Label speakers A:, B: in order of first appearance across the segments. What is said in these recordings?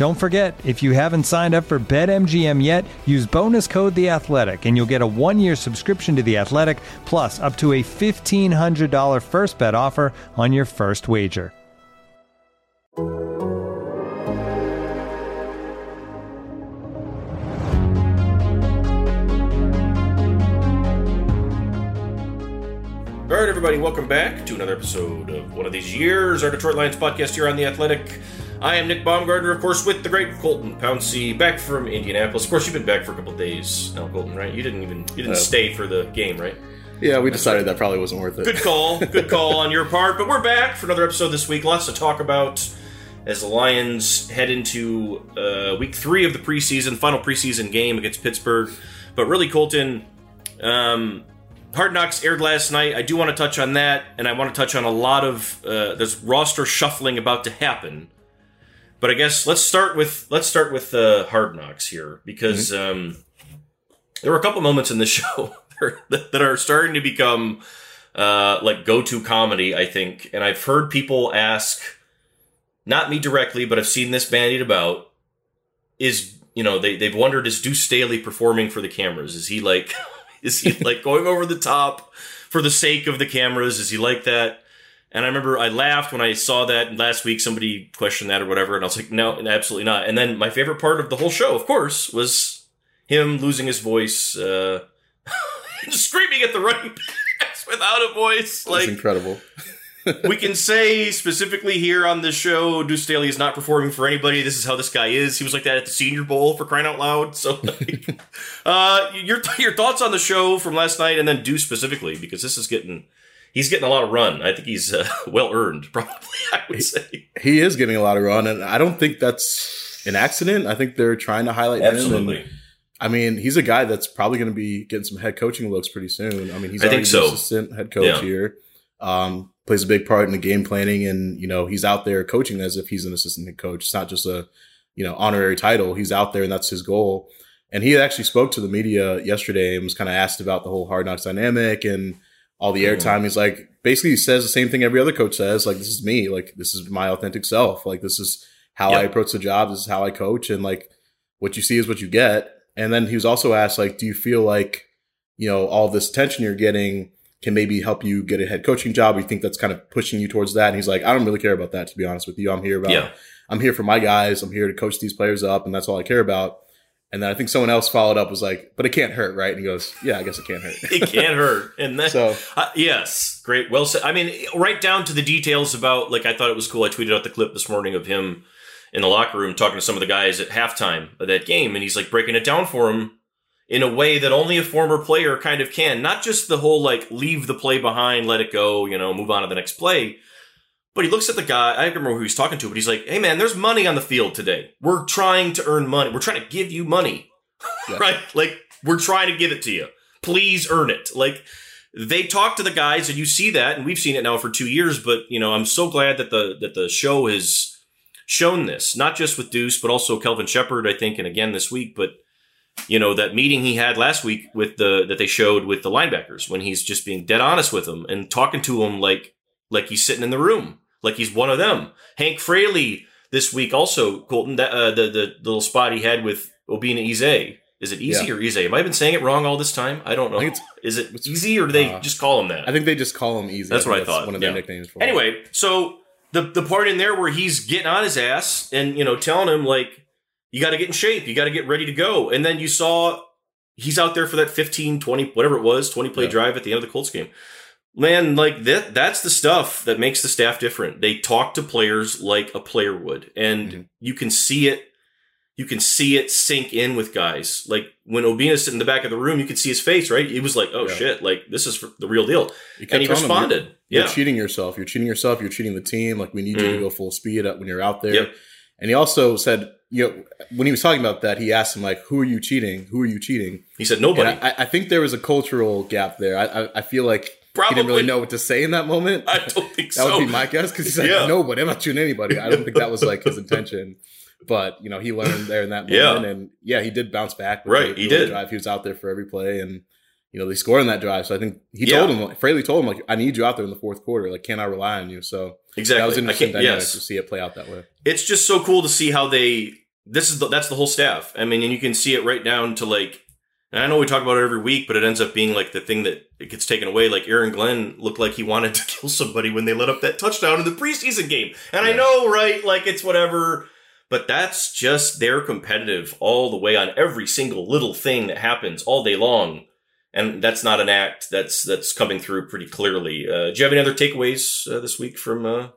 A: Don't forget, if you haven't signed up for BetMGM yet, use bonus code The Athletic, and you'll get a one-year subscription to The Athletic, plus up to a fifteen hundred dollar first bet offer on your first wager.
B: All right, everybody, welcome back to another episode of one of these years, our Detroit Lions podcast here on The Athletic. I am Nick Baumgardner, of course, with the great Colton Pouncy, back from Indianapolis. Of course, you've been back for a couple days now, Colton, right? You didn't even you didn't
C: Uh,
B: stay for the game, right?
C: Yeah, we decided that probably wasn't worth it.
B: Good call, good call on your part. But we're back for another episode this week. Lots to talk about as the Lions head into uh, week three of the preseason, final preseason game against Pittsburgh. But really, Colton, um, Hard Knocks aired last night. I do want to touch on that, and I want to touch on a lot of uh, there's roster shuffling about to happen. But I guess let's start with let's start with uh, Hard Knocks here because um, there were a couple moments in this show that that are starting to become uh, like go to comedy. I think, and I've heard people ask, not me directly, but I've seen this bandied about. Is you know they they've wondered is Deuce Staley performing for the cameras? Is he like is he like going over the top for the sake of the cameras? Is he like that? And I remember I laughed when I saw that last week. Somebody questioned that or whatever, and I was like, no, absolutely not. And then my favorite part of the whole show, of course, was him losing his voice, uh, screaming at the running backs without a voice. Like
C: incredible.
B: we can say specifically here on this show, Deuce Staley is not performing for anybody. This is how this guy is. He was like that at the Senior Bowl for crying out loud. So, like, uh, your your thoughts on the show from last night, and then Deuce specifically, because this is getting he's getting a lot of run. I think he's uh, well earned, probably. I would say
C: He is getting a lot of run, and I don't think that's an accident. I think they're trying to highlight him.
B: absolutely.
C: And, I mean, he's a guy that's probably going to be getting some head coaching looks pretty soon. I mean, he's
B: I
C: already
B: so.
C: assistant head coach
B: Yeah.
C: here. Um, plays a big part in the game planning, and you know, he's out there coaching as if he's an assistant head coach. It's not just a you know honorary title. He's out there, and that's his goal. And he actually spoke to the media yesterday and was kind of asked about the whole hard knocks dynamic and all the
B: Mhm.
C: airtime. He's like, basically, he says the same thing every other coach says. Like, this is me. Like, this is my authentic self. Like, this is how I approach the job. This is how I coach. And like, what you see is what you get. And then he was also asked, like, do you feel like, you know, all this attention you're getting can maybe help you get a head coaching job? You think that's kind of pushing you towards that? And he's like, I don't really care about that, to be honest with you. I'm here about,
B: Yeah.
C: I'm here for my guys. I'm here to coach these players up, and that's all I care about. And then I think someone else followed up was like, but it can't hurt, right? And he goes, yeah, I guess it can't hurt.
B: It can't hurt, and that
C: so
B: Uh, yes, great. Well said. I mean, right down to the details about like I thought it was cool. I tweeted out the clip this morning of him in the locker room talking to some of the guys at halftime of that game, and he's like breaking it down for him in a way that only a former player kind of can. Not just the whole like leave the play behind, let it go, you know, move on to the next play. But he looks at the guy. I don't remember who he's talking to, but he's like, "Hey, man, there's money on the field today. We're trying to earn money. We're trying to give you money,
C: Yeah.
B: right? Like we're trying to give it to you. Please earn it. Like they talk to the guys, and you see that, and we've seen it now for two years. But you know, I'm so glad that the that the show has shown this, not just with Deuce, but also Kelvin Sheppard, I think, and again this week. But you know that meeting he had last week with the that they showed with the linebackers when he's just being dead honest with them and talking to them like like he's sitting in the room, like he's one of them. Hank Fraley this week also Colton that uh, the, the little spot he had with Obinna Eze. Is it easy
C: Yeah.
B: or Ize? Have I been saying it wrong all this time? I don't know.
C: I
B: Is it easy or do they
C: uh,
B: just call him that?
C: I think they just call him easy.
B: That's what I thought,
C: One of
B: yeah.
C: their nicknames for him.
B: Anyway, so the the part in there where he's getting on his ass and you know telling him like you got to get in shape, you got to get ready to go, and then you saw he's out there for that 15, 20, whatever it was, 20 play
C: Yeah.
B: drive at the end of the Colts game. Man, like that that's the stuff that makes the staff different. They talk to players like a player would. And
C: Mhm.
B: you can see it you can see it sink in with guys. Like when Obinna's sitting in the back of the room, you could see his face, right? He was like, "Oh
C: Yeah.
B: shit, like this is the real deal." And he
C: telling him, you're-
B: responded.
C: You're cheating yourself. You're cheating yourself. You're cheating the team. Like we need you to
B: Mhm.
C: go full speed up when you're out there.
B: Yep.
C: And he also said, you know, when he was talking about that, he asked him like, "Who are you cheating? Who are you cheating?"
B: He said nobody.
C: I, I think there was a cultural gap there. I, I, I feel like he didn't really know what to say in that moment.
B: I don't think
C: that
B: so.
C: That would be my guess because he's like,
B: Yeah.
C: nobody. I'm not shooting anybody. I don't think that was like his intention. But you know, he learned there in that
B: Yeah.
C: moment, and yeah, he did bounce back.
B: Right,
C: the
B: he did.
C: Drive. He was out there for every play, and you know they scored on that drive. So I think he
B: Yeah.
C: told him, Fraley told him, like, I need you out there in the fourth quarter. Like, can I rely on you? So
B: exactly.
C: that was
B: I
C: interesting
B: can't-
C: dynamic
B: yes.
C: to see it play out that way.
B: it's just so cool to see how they this is the, that's the whole staff i mean and you can see it right down to like and i know we talk about it every week but it ends up being like the thing that it gets taken away. Like aaron glenn looked like he wanted to kill somebody when they let up that touchdown in the preseason game. And i know right? Like it's whatever. But that's just they're competitive all the way on every single little thing that happens all day long. And that's not an act that's that's coming through pretty clearly. Uh, do you have any other takeaways uh, this week from uh,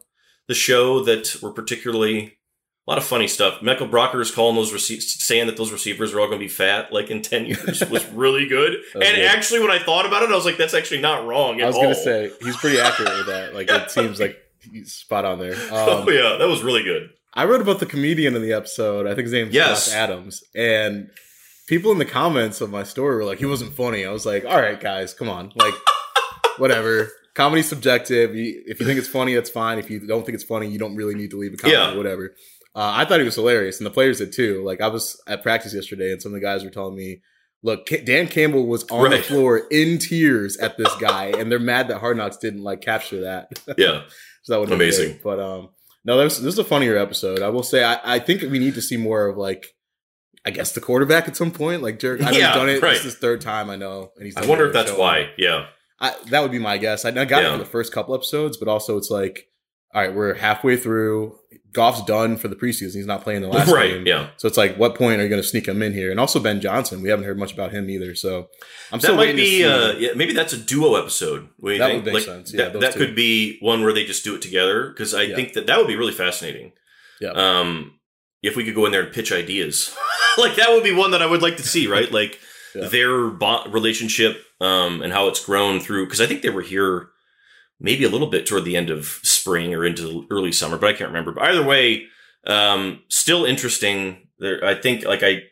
B: the show that were particularly a lot of funny stuff. Michael Brockers calling those receivers, saying that those receivers are all going to be fat, like in ten years, was really good.
C: Was
B: and
C: good.
B: actually, when I thought about it, I was like, "That's actually not wrong at
C: I was gonna say he's pretty accurate with that. Like it seems like he's spot on there.
B: oh
C: Um,
B: yeah, that was really good.
C: I wrote about the comedian in the episode. I think his name is
B: Yes.
C: Josh Adams, and people in the comments of my story were like, "He wasn't funny." I was like, "All right, guys, come on, like, whatever." Comedy's subjective. If you think it's funny, that's fine. If you don't think it's funny, you don't really need to leave a comment
B: Yeah.
C: or whatever. Uh, I thought he was hilarious, and the players did too. Like I was at practice yesterday, and some of the guys were telling me, "Look, Dan Campbell was on the floor in tears at this guy, and they're mad that Hard Knocks didn't like capture that."
B: Yeah,
C: So that would be
B: Amazing.
C: But um, no, this this is a funnier episode. I will say, I, I think we need to see more of like, I guess the quarterback at some point. Like Jerk, I know
B: Yeah,
C: done it.
B: right.
C: This is third time, I know, and he's.
B: I wonder if that's why. Yeah,
C: I, that would be my guess. I, I got it
B: Yeah.
C: for the first couple episodes, but also it's like, all right, we're halfway through. Goff's done for the preseason. He's not playing the last
B: right.
C: game.
B: Yeah,
C: So it's like, what point are you going to sneak him in here? And also Ben Johnson. We haven't heard much about him either. So I'm
B: that
C: still
B: might be. Uh, yeah, maybe that's a duo episode. What
C: That
B: think?
C: would make
B: like,
C: sense. Yeah,
B: that that could be one where they just do it together because I
C: Yeah.
B: think that that would be really fascinating.
C: Yeah.
B: Um, if we could go in there and pitch ideas, like that would be one that I would like to see. Right, like
C: Yeah.
B: their bond relationship um, and how it's grown through. Because I think they were here maybe a little bit toward the end of spring or into early summer, but I can't remember. But either way, um, still interesting. There, I think like I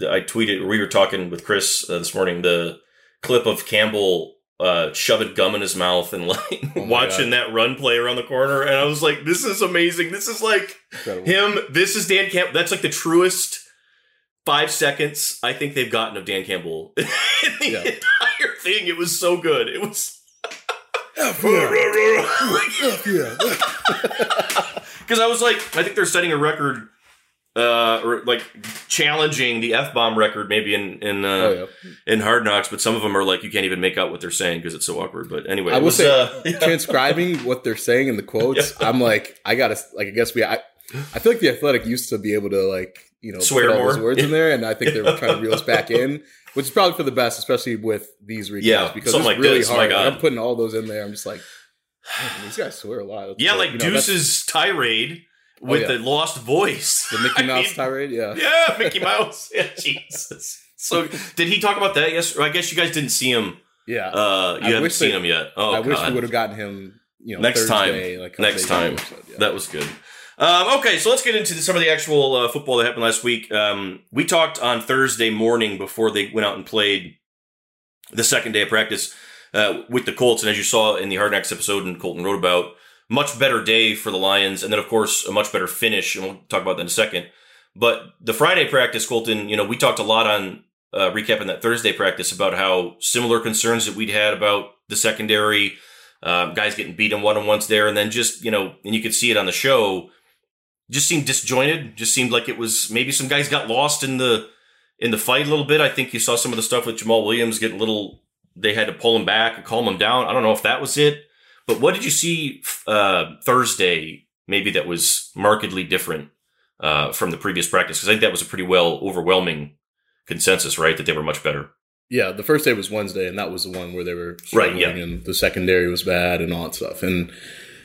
B: I tweeted. We were talking with Chris uh, this morning. The clip of Campbell uh, shoving gum in his mouth and like
C: Oh
B: watching that run play around the corner, and I was like, "This is amazing. This is like
C: Incredible.
B: him. This is Dan Campbell. That's like the truest." Five seconds, I think they've gotten of Dan Campbell in the
C: Yeah.
B: entire thing. It was so good. It was
C: yeah.
B: because I was like, I think they're setting a record, uh, or like challenging the f bomb record, maybe in in uh,
C: Oh, yeah.
B: in Hard Knocks. But some of them are like, you can't even make out what they're saying because it's so awkward. But anyway,
C: I
B: was,
C: say,
B: uh, yeah.
C: transcribing what they're saying in the quotes, I'm like, I gotta, like, I guess we, I, I feel like the athletic used to be able to, like, you know,
B: Swear
C: put all
B: more.
C: those words in there, and I think they're trying to reel us back in, which is probably for the best, especially with these recaps,
B: Yeah,
C: because it's
B: like
C: really
B: this, my
C: hard.
B: God.
C: I'm putting all those in there. I'm just like, these guys swear a lot.
B: yeah,
C: But,
B: like
C: you know,
B: Deuce's tirade with
C: yeah.
B: the lost voice.
C: the Mickey
B: I
C: Mouse
B: mean,
C: tirade. Yeah,
B: Yeah, Mickey Mouse. Yeah, Jesus. So, did he talk about that? Yes, I guess you guys didn't see him.
C: yeah.
B: Uh, you
C: I
B: haven't seen
C: they-
B: him yet. Oh,
C: I wish we would have gotten him. You know,
B: Next time.
C: Like
B: Next time.
C: episode, yeah.
B: That was good. Um, okay, so let's get into some of the actual uh, football that happened last week. Um, we talked on Thursday morning before they went out and played the second day of practice uh, with the Colts, and as you saw in the Hard Knocks episode, and Colton wrote about, much better day for the Lions, and then of course a much better finish, and we'll talk about that in a second. But the Friday practice, Colton, you know, we talked a lot on uh, recapping that Thursday practice about how similar concerns that we'd had about the secondary, um, guys getting beat in one on ones there, and then just you know, and you could see it on the show, just seemed disjointed. Just seemed like it was maybe some guys got lost in the in the fight a little bit. I think you saw some of the stuff with Jamaal Williams getting a little. They had to pull him back and calm him down. I don't know if that was it, but what did you see uh, Thursday? maybe that was markedly different uh, from the previous practice? Because I think that was a pretty well overwhelming consensus, right? That they were much better.
C: Yeah, the first day was Wednesday, and that was the one where they were
B: Right, yeah.
C: and the secondary was bad and all that stuff. And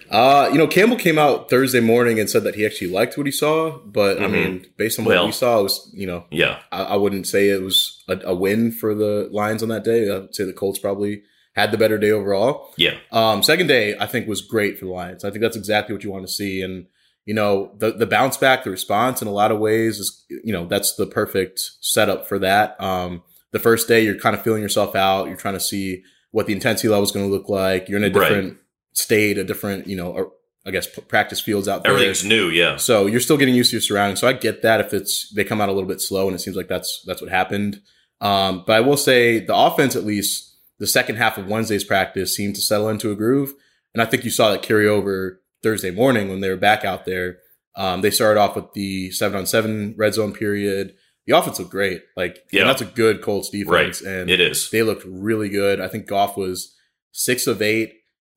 C: uh, you know, Campbell came out Thursday morning and said that he actually liked what he saw, but I
B: Mhm.
C: mean, based on what
B: Well-
C: we saw, it was you know,
B: Yeah,
C: I, I wouldn't say it was a, a win for the Lions on that day. I would say the Colts probably had the better day overall.
B: yeah,
C: Um, second day, I think was great for the Lions. I think that's exactly what you want to see. And, you know, the, the bounce back, the response in a lot of ways is, you know, that's the perfect setup for that. Um, the first day, you're kind of feeling yourself out. You're trying to see what the intensity level is going to look like. You're in a
B: Right.
C: State, a different, you know, I guess practice fields out there.
B: everything's new. Yeah,
C: So you're still getting used to your surroundings. So I get that if it's they come out a little bit slow, and it seems like that's that's what happened. Um, but I will say the offense, at least the second half of Wednesday's practice, seemed to settle into a groove, and I think you saw that carry over Thursday morning when they were back out there. Um, they started off with the seven on seven red zone period. The offense looked great, like and
B: Yeah.
C: that's a good Colts defense, and
B: it is.
C: they looked really good. I think Goff was six of eight,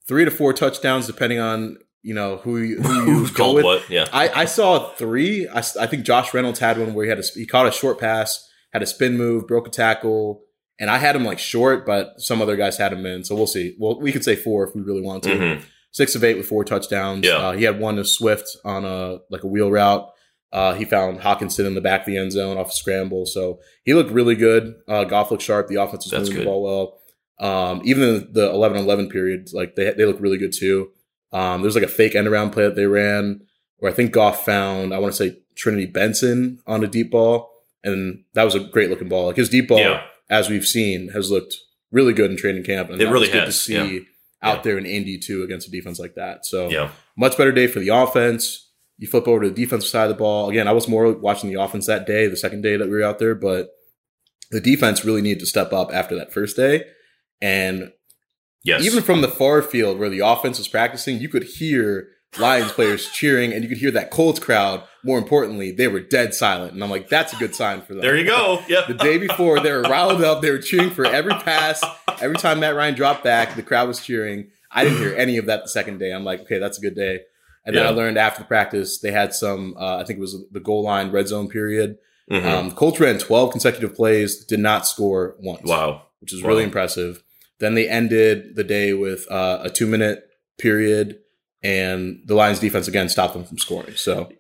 C: three to four touchdowns, depending on you know who you, who you
B: Who's
C: go
B: called
C: with.
B: what? Yeah,
C: I, I saw three. I think Josh Reynolds had one where he had a he caught a short pass, had a spin move, broke a tackle, and I had him like short, but some other guys had him in. So we'll see. Well, we could say four if we really want to.
B: Mhm.
C: Six of eight with four touchdowns.
B: Yeah.
C: Uh, he had one to Swift on a like a wheel route. Uh, he found Hockenson in the back of the end zone off a scramble. So he looked really good. Uh, Goff looked sharp. The offense was moving the ball well. Um, even in the 11 11 period, like they, they look really good too. Um, there's like a fake end around play that they ran where I think Goff found, I want to say Trinity Benson on a deep ball. And that was a great looking ball. Like his deep ball,
B: Yeah.
C: as we've seen, has looked really good in training camp. And
B: It really
C: good
B: has,
C: to see
B: yeah.
C: out
B: Yeah.
C: there in Indy too against a defense like that. So
B: yeah,
C: much better day for the offense. You flip over to the defensive side of the ball. Again, I was more watching the offense that day, the second day that we were out there, but the defense really needed to step up after that first day. And
B: yes.
C: even from the far field where the offense was practicing, you could hear Lions players cheering and you could hear that Colts crowd. More importantly, they were dead silent. And I'm like, that's a good sign for them.
B: there you go. Yeah,
C: The day before, they were riled up. They were cheering for every pass. Every time Matt Ryan dropped back, the crowd was cheering. I didn't hear any of that the second day. I'm like, okay, that's a good day. And then I learned after the practice, they had some, uh, I think it was the goal line red zone period.
B: Mhm.
C: Um, Colts ran 12 consecutive plays, did not score once
B: wow.
C: which is
B: Wow.
C: really impressive. Then they ended the day with uh, a two minute period, and the Lions defense again stopped them from scoring. So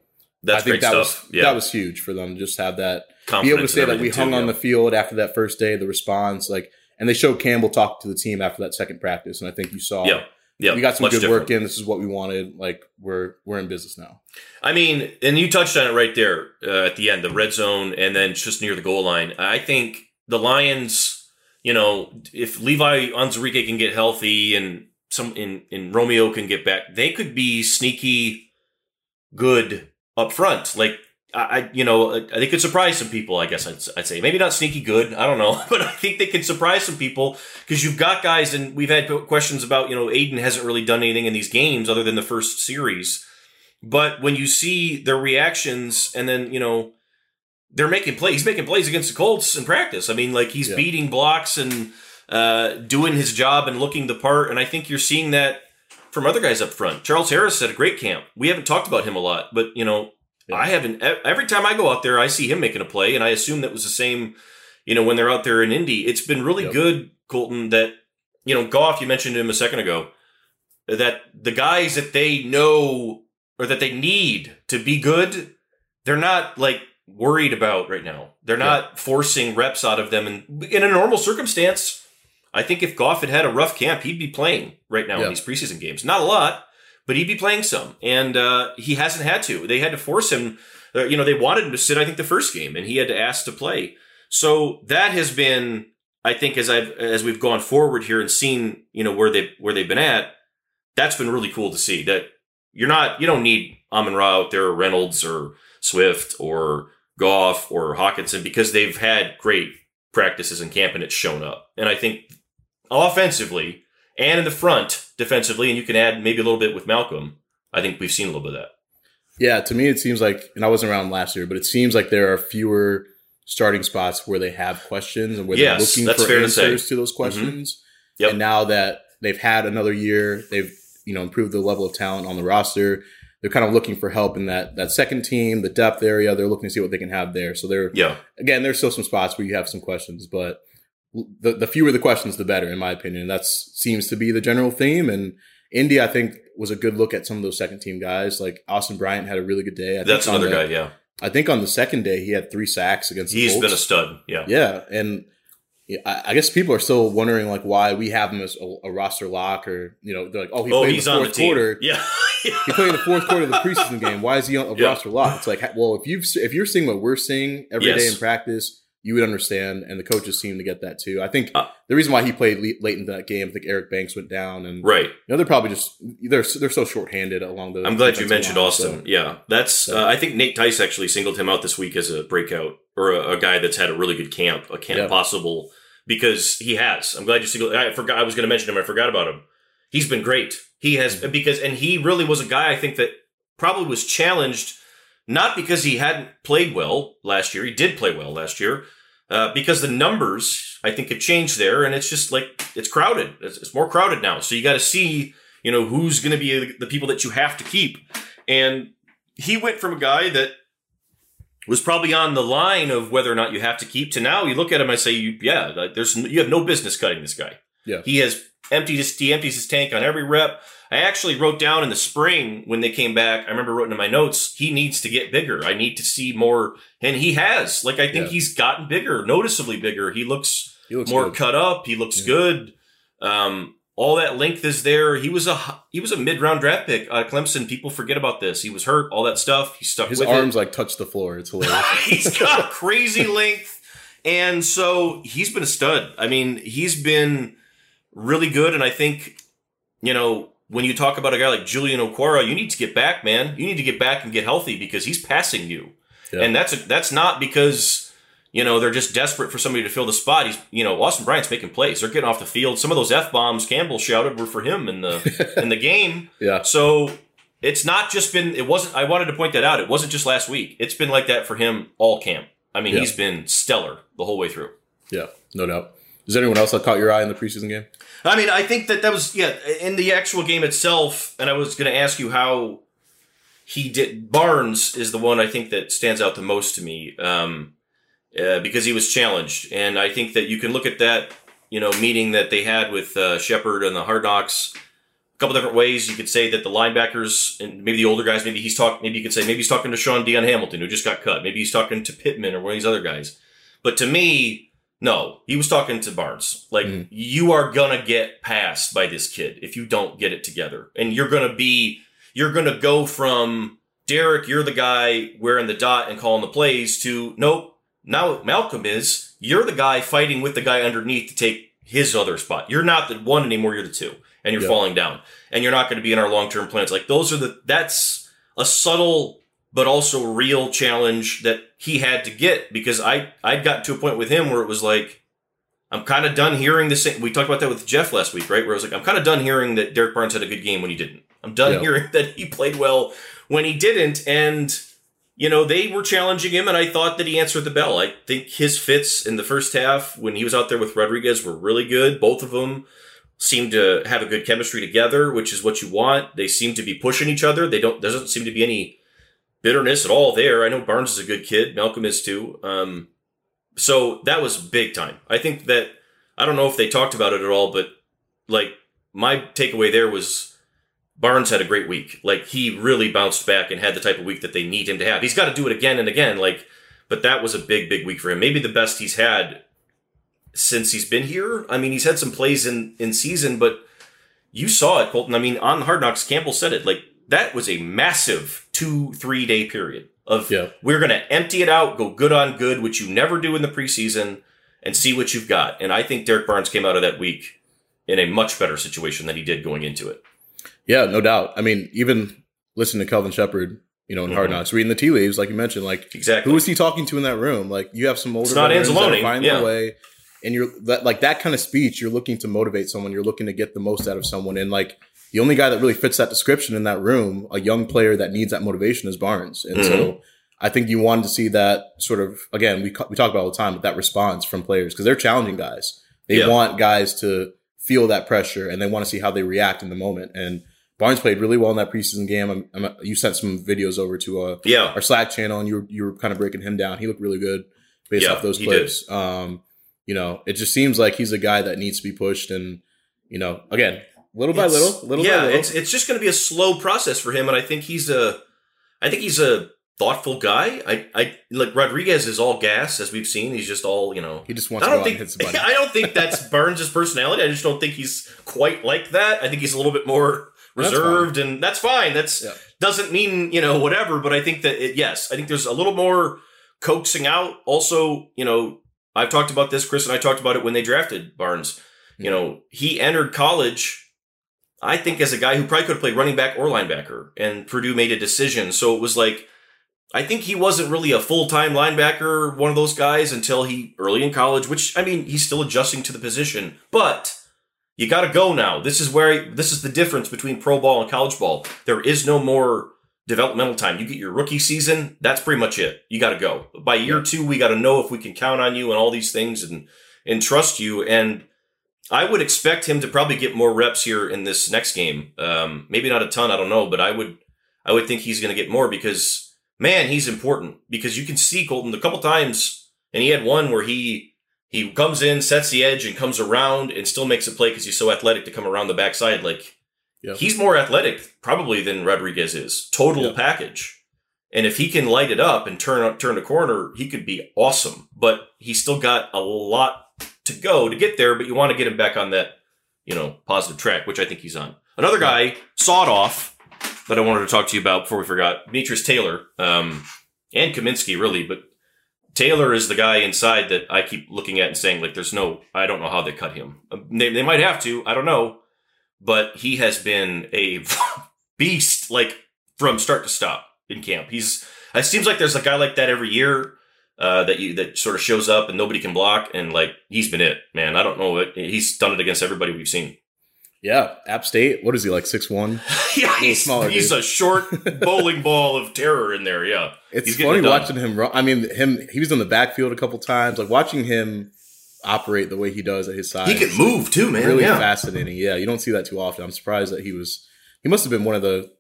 B: That's
C: I think
B: great
C: that
B: stuff.
C: was
B: yeah,
C: that was huge for them to just have that be able to say that we hung
B: too,
C: on
B: yeah.
C: the field after that first day, the response like, and they showed Campbell talk to the team after that second practice, and I think you saw.
B: Yeah, yeah,
C: We got some good
B: different.
C: work in. This is what we wanted. Like we're we're in business now.
B: I mean, and you touched on it right there uh, at the end, the red zone, and then just near the goal line. I think the Lions, you know, if Levi Onwuzurike can get healthy and some in, in Romeo can get back, they could be sneaky good up front. Like I, you know, they could surprise some people. I guess I'd, I'd say maybe not sneaky good. I don't know, but I think they can surprise some people because you've got guys, and we've had questions about you know Aiden hasn't really done anything in these games other than the first series. But when you see their reactions, and then you know they're making plays, he's making plays against the Colts in practice. I mean, like he's
C: Yeah.
B: beating blocks and uh, doing his job and looking the part. And I think you're seeing that from other guys up front. Charles Harris had a great camp. We haven't talked about him a lot, but you know,
C: Yeah.
B: I haven't. Every time I go out there, I see him making a play, and I assume that was the same. You know, when they're out there in Indy, it's been really
C: Yep.
B: good, Colton. That you know, Goff. You mentioned him a second ago. That the guys that they know or that they need to be good, they're not like worried about right now. They're not forcing reps out of them. And in a normal circumstance, I think if Goff had had a rough camp, he'd be playing right now
C: Yeah.
B: in these preseason games. Not a lot, but he'd be playing some. And uh, he hasn't had to. They had to force him. Uh, you know, they wanted him to sit. I think the first game, and he had to ask to play. So that has been, I think, as I've as we've gone forward here and seen, you know, where they where they've been at. That's been really cool to see. That you're not, you don't need Amon Ra out there, or Reynolds or Swift or Goff or Hockenson because they've had great practices in camp and it's shown up. And I think offensively and in the front defensively, and you can add maybe a little bit with Malcolm. I think we've seen a little bit of that.
C: Yeah, to me it seems like, and I wasn't around last year, but it seems like there are fewer starting spots where they have questions and where
B: Yes,
C: they're looking for
B: fair to. Mm-hmm.
C: answers to, those questions.
B: Yep.
C: And now that they've had another year, they've you know improved the level of talent on the roster. They're kind of looking for help in that that second team, the depth area. They're looking to see what they can have there. So they're
B: Yeah.
C: again, there's still some spots where you have some questions, but the the fewer the questions, the better, in my opinion. That seems to be the general theme. And Indy, I think, was a good look at some of those second team guys. Like Austin Bryant had a really good day. I
B: That's another
C: the-
B: guy, yeah.
C: I think on the second day he had three sacks against. the
B: He's
C: Colts.
B: been a stud, yeah.
C: Yeah, and I, I guess people are still wondering like why we have him as a, a roster lock, or you know, they're like, oh, he
B: oh,
C: played
B: he's
C: the
B: on the
C: fourth
B: team.
C: quarter.
B: Yeah.
C: He played in the fourth quarter of the preseason game. Why is he on a
B: Yeah.
C: roster lock? It's like, well, if you if you're seeing what we're seeing every day
B: Yes.
C: in practice, you would understand, and the coaches seem to get that too. I think
B: Uh,
C: the reason why he played late, late in that game, I think Eric Banks went down, and
B: right.
C: you know they're probably just they're they're so shorthanded along the.
B: I'm glad you mentioned
C: line,
B: Austin.
C: so-
B: Yeah, that's. Uh, I think Nate Tice actually singled him out this week as a breakout or a, a guy that's had a really good camp, a camp
C: Yeah.
B: possible because he has. I'm glad you singled. I forgot. I was going to mention him. I forgot about him. He's been great. He has because and he really was a guy I think that probably was challenged not because he hadn't played well last year. He did play well last year. Uh, because the numbers, I think, have changed there, and it's just like it's crowded. It's, it's more crowded now, so you got to see, you know, who's going to be the people that you have to keep. And he went from a guy that was probably on the line of whether or not you have to keep to now you look at him. I say, you, yeah, like, there's you have no business cutting this guy.
C: Yeah.
B: he has emptied his he empties his tank on every rep. I actually wrote down in the spring when they came back. I remember wrote in my notes, he needs to get bigger. I need to see more, and he has. Like I think
C: Yeah.
B: he's gotten bigger, noticeably bigger. He looks
C: He looks
B: more
C: good.
B: cut up. He looks
C: Yeah.
B: good. Um, all that length is there. He was a he was a mid round draft pick out of Clemson. People forget about this. He was hurt. All that stuff. He stuck
C: His arms
B: it.
C: like touch the floor. It's hilarious.
B: he's got crazy length, and so he's been a stud. I mean, he's been really good. And I think you know when you talk about a guy like Julian Okwara, you need to get back, man. You need to get back and get healthy because he's passing you,
C: Yeah.
B: and that's that's not because. You know, they're just desperate for somebody to fill the spot. He's, you know, Austin Bryant's making plays. They're getting off the field. Some of those f bombs Campbell shouted were for him in the in the game.
C: yeah,
B: So it's not just been. It wasn't. I wanted to point that out. It wasn't just last week. It's been like that for him all camp. I mean,
C: Yeah.
B: he's been stellar the whole way through.
C: yeah, no doubt. Is anyone else that caught your eye in the preseason game?
B: I mean, I think that that was yeah in the actual game itself. And I was going to ask you how he did. Barnes is the one I think that stands out the most to me um, uh, because he was challenged, and I think that you can look at that you know meeting that they had with uh, Sheppard and the Hard Knocks. A couple different ways you could say that the linebackers and maybe the older guys. Maybe he's talking. Maybe you could say maybe he's talking to Shaun Dion Hamilton who just got cut. Maybe he's talking to Pittman or one of these other guys. But to me, no, he was talking to Barnes. Like,
C: Mhm.
B: you are gonna get passed by this kid if you don't get it together. And you're gonna be, you're gonna go from Derrick, you're the guy wearing the dot and calling the plays to nope, now Malcolm is, you're the guy fighting with the guy underneath to take his other spot. You're not the one anymore, you're the two. And you're
C: Yeah.
B: falling down. And you're not gonna be in our long term plans. Like those are the that's a subtle but also real challenge that he had to get because I I'd gotten to a point with him where it was like I'm kind of done hearing the same. We talked about that with Jeff last week, right? Where I was like, I'm kind of done hearing that Derrick Barnes had a good game when he didn't. I'm done
C: Yeah.
B: hearing that he played well when he didn't, and you know they were challenging him, and I thought that he answered the bell. I think his fits in the first half when he was out there with Rodriguez were really good. Both of them seemed to have a good chemistry together, which is what you want. They seem to be pushing each other. They don't. There doesn't seem to be any bitterness at all there. I know Barnes is a good kid. Malcolm is too. Um, so that was big time. I think that I don't know if they talked about it at all, but like my takeaway there was Barnes had a great week. Like he really bounced back and had the type of week that they need him to have. He's got to do it again and again. Like, but that was a big, big week for him. Maybe the best he's had since he's been here. I mean, he's had some plays in in season, but you saw it, Colton. I mean, on the Hard Knocks, Campbell said it. Like that was a massive two, three day period of
C: Yeah.
B: we're going to empty it out, go good on good, which you never do in the preseason, and see what you've got. And I think Derrick Barnes came out of that week in a much better situation than he did going into it.
C: Yeah, no doubt. I mean, even listening to Kelvin Sheppard, you know, in Hard
B: Mhm.
C: Knocks, reading the tea leaves, like you mentioned, like
B: Exactly.
C: who was he talking to in that room? Like you have some older
B: It's not
C: veterans that are
B: Anzalone,
C: finding
B: yeah.
C: their way, and you're that like that kind of speech. You're looking to motivate someone. You're looking to get the most out of someone, and like the only guy that really fits that description in that room, a young player that needs that motivation, is Barnes. And
B: Mm-hmm.
C: so I think you wanted to see that sort of again. We we talk about all the time, but that response from players because they're challenging guys. They
B: Yeah.
C: want guys to feel that pressure, and they want to see how they react in the moment. And Barnes played really well in that preseason game. I'm, I'm, you sent some videos over to uh,
B: Yeah.
C: our Slack channel, and you were, you were kind of breaking him down. He looked really good based
B: Yeah,
C: off those clips. Um, you know, it just seems like he's a guy that needs to be pushed, and you know, again, little by little, little
B: yeah,
C: by little.
B: it's it's just going to be a slow process for him, and I think he's a, I think he's a thoughtful guy. I I like Rodriguez is all gas as we've seen. He's just all you know.
C: he just wants
B: I don't think
C: and hit somebody.
B: I don't think that's Burns' personality. I just don't think he's quite like that. I think he's a little bit more
C: That's
B: reserved, and that's fine. That's
C: Yeah.
B: doesn't mean you know whatever. But I think that it, yes, I think there's a little more coaxing out. Also, you know, I've talked about this. Chris and I talked about it when they drafted Barnes. You know, he entered college. I think as a guy who probably could have played running back or linebacker, and Purdue made a decision. So it was like, I think he wasn't really a full time linebacker, one of those guys, until he early in college. Which I mean, he's still adjusting to the position, but you got to go now. This is where this is the difference between pro ball and college ball. There is no more developmental time. You get your rookie season, that's pretty much it. You got to go. By year two, we got to know if we can count on you and all these things and and trust you. And I would expect him to probably get more reps here in this next game. Um, maybe not a ton, I don't know, but I would I would think he's going to get more because man, he's important because you can see Colton a couple times, and he had one where he he comes in, sets the edge, and comes around and still makes a play because he's so athletic to come around the backside. Like
C: Yeah.
B: he's more athletic probably than Rodriguez is. Total
C: Yeah.
B: package. And if he can light it up and turn turn the corner, he could be awesome. But he's still got a lot to go to get there. But you want to get him back on that, you know, positive track, which I think he's on. Another guy, sawed off, that I wanted to talk to you about before we forgot, Demetrius Taylor, um, and Cominsky, really. But Taylor is the guy inside that I keep looking at and saying, like, there's no, I don't know how they cut him. Uh, They, they might have to, I don't know. But he has been a beast, like, from start to stop in camp. He's, it seems like there's a guy like that every year. Uh, that you that sort of shows up and nobody can block, and like he's been it, man. I don't know it. He's done it against everybody we've seen.
C: yeah, App State. What is he like? Six one.
B: yeah, he's,
C: smaller,
B: he's
C: dude.
B: a short bowling ball of terror in there. Yeah,
C: It's funny
B: it
C: watching him run. I mean, him. He was in the backfield a couple times. Like watching him operate the way he does at his size.
B: he can move too, man.
C: really
B: yeah,
C: fascinating. Yeah, you don't see that too often. I'm surprised that he was. He must have been one of the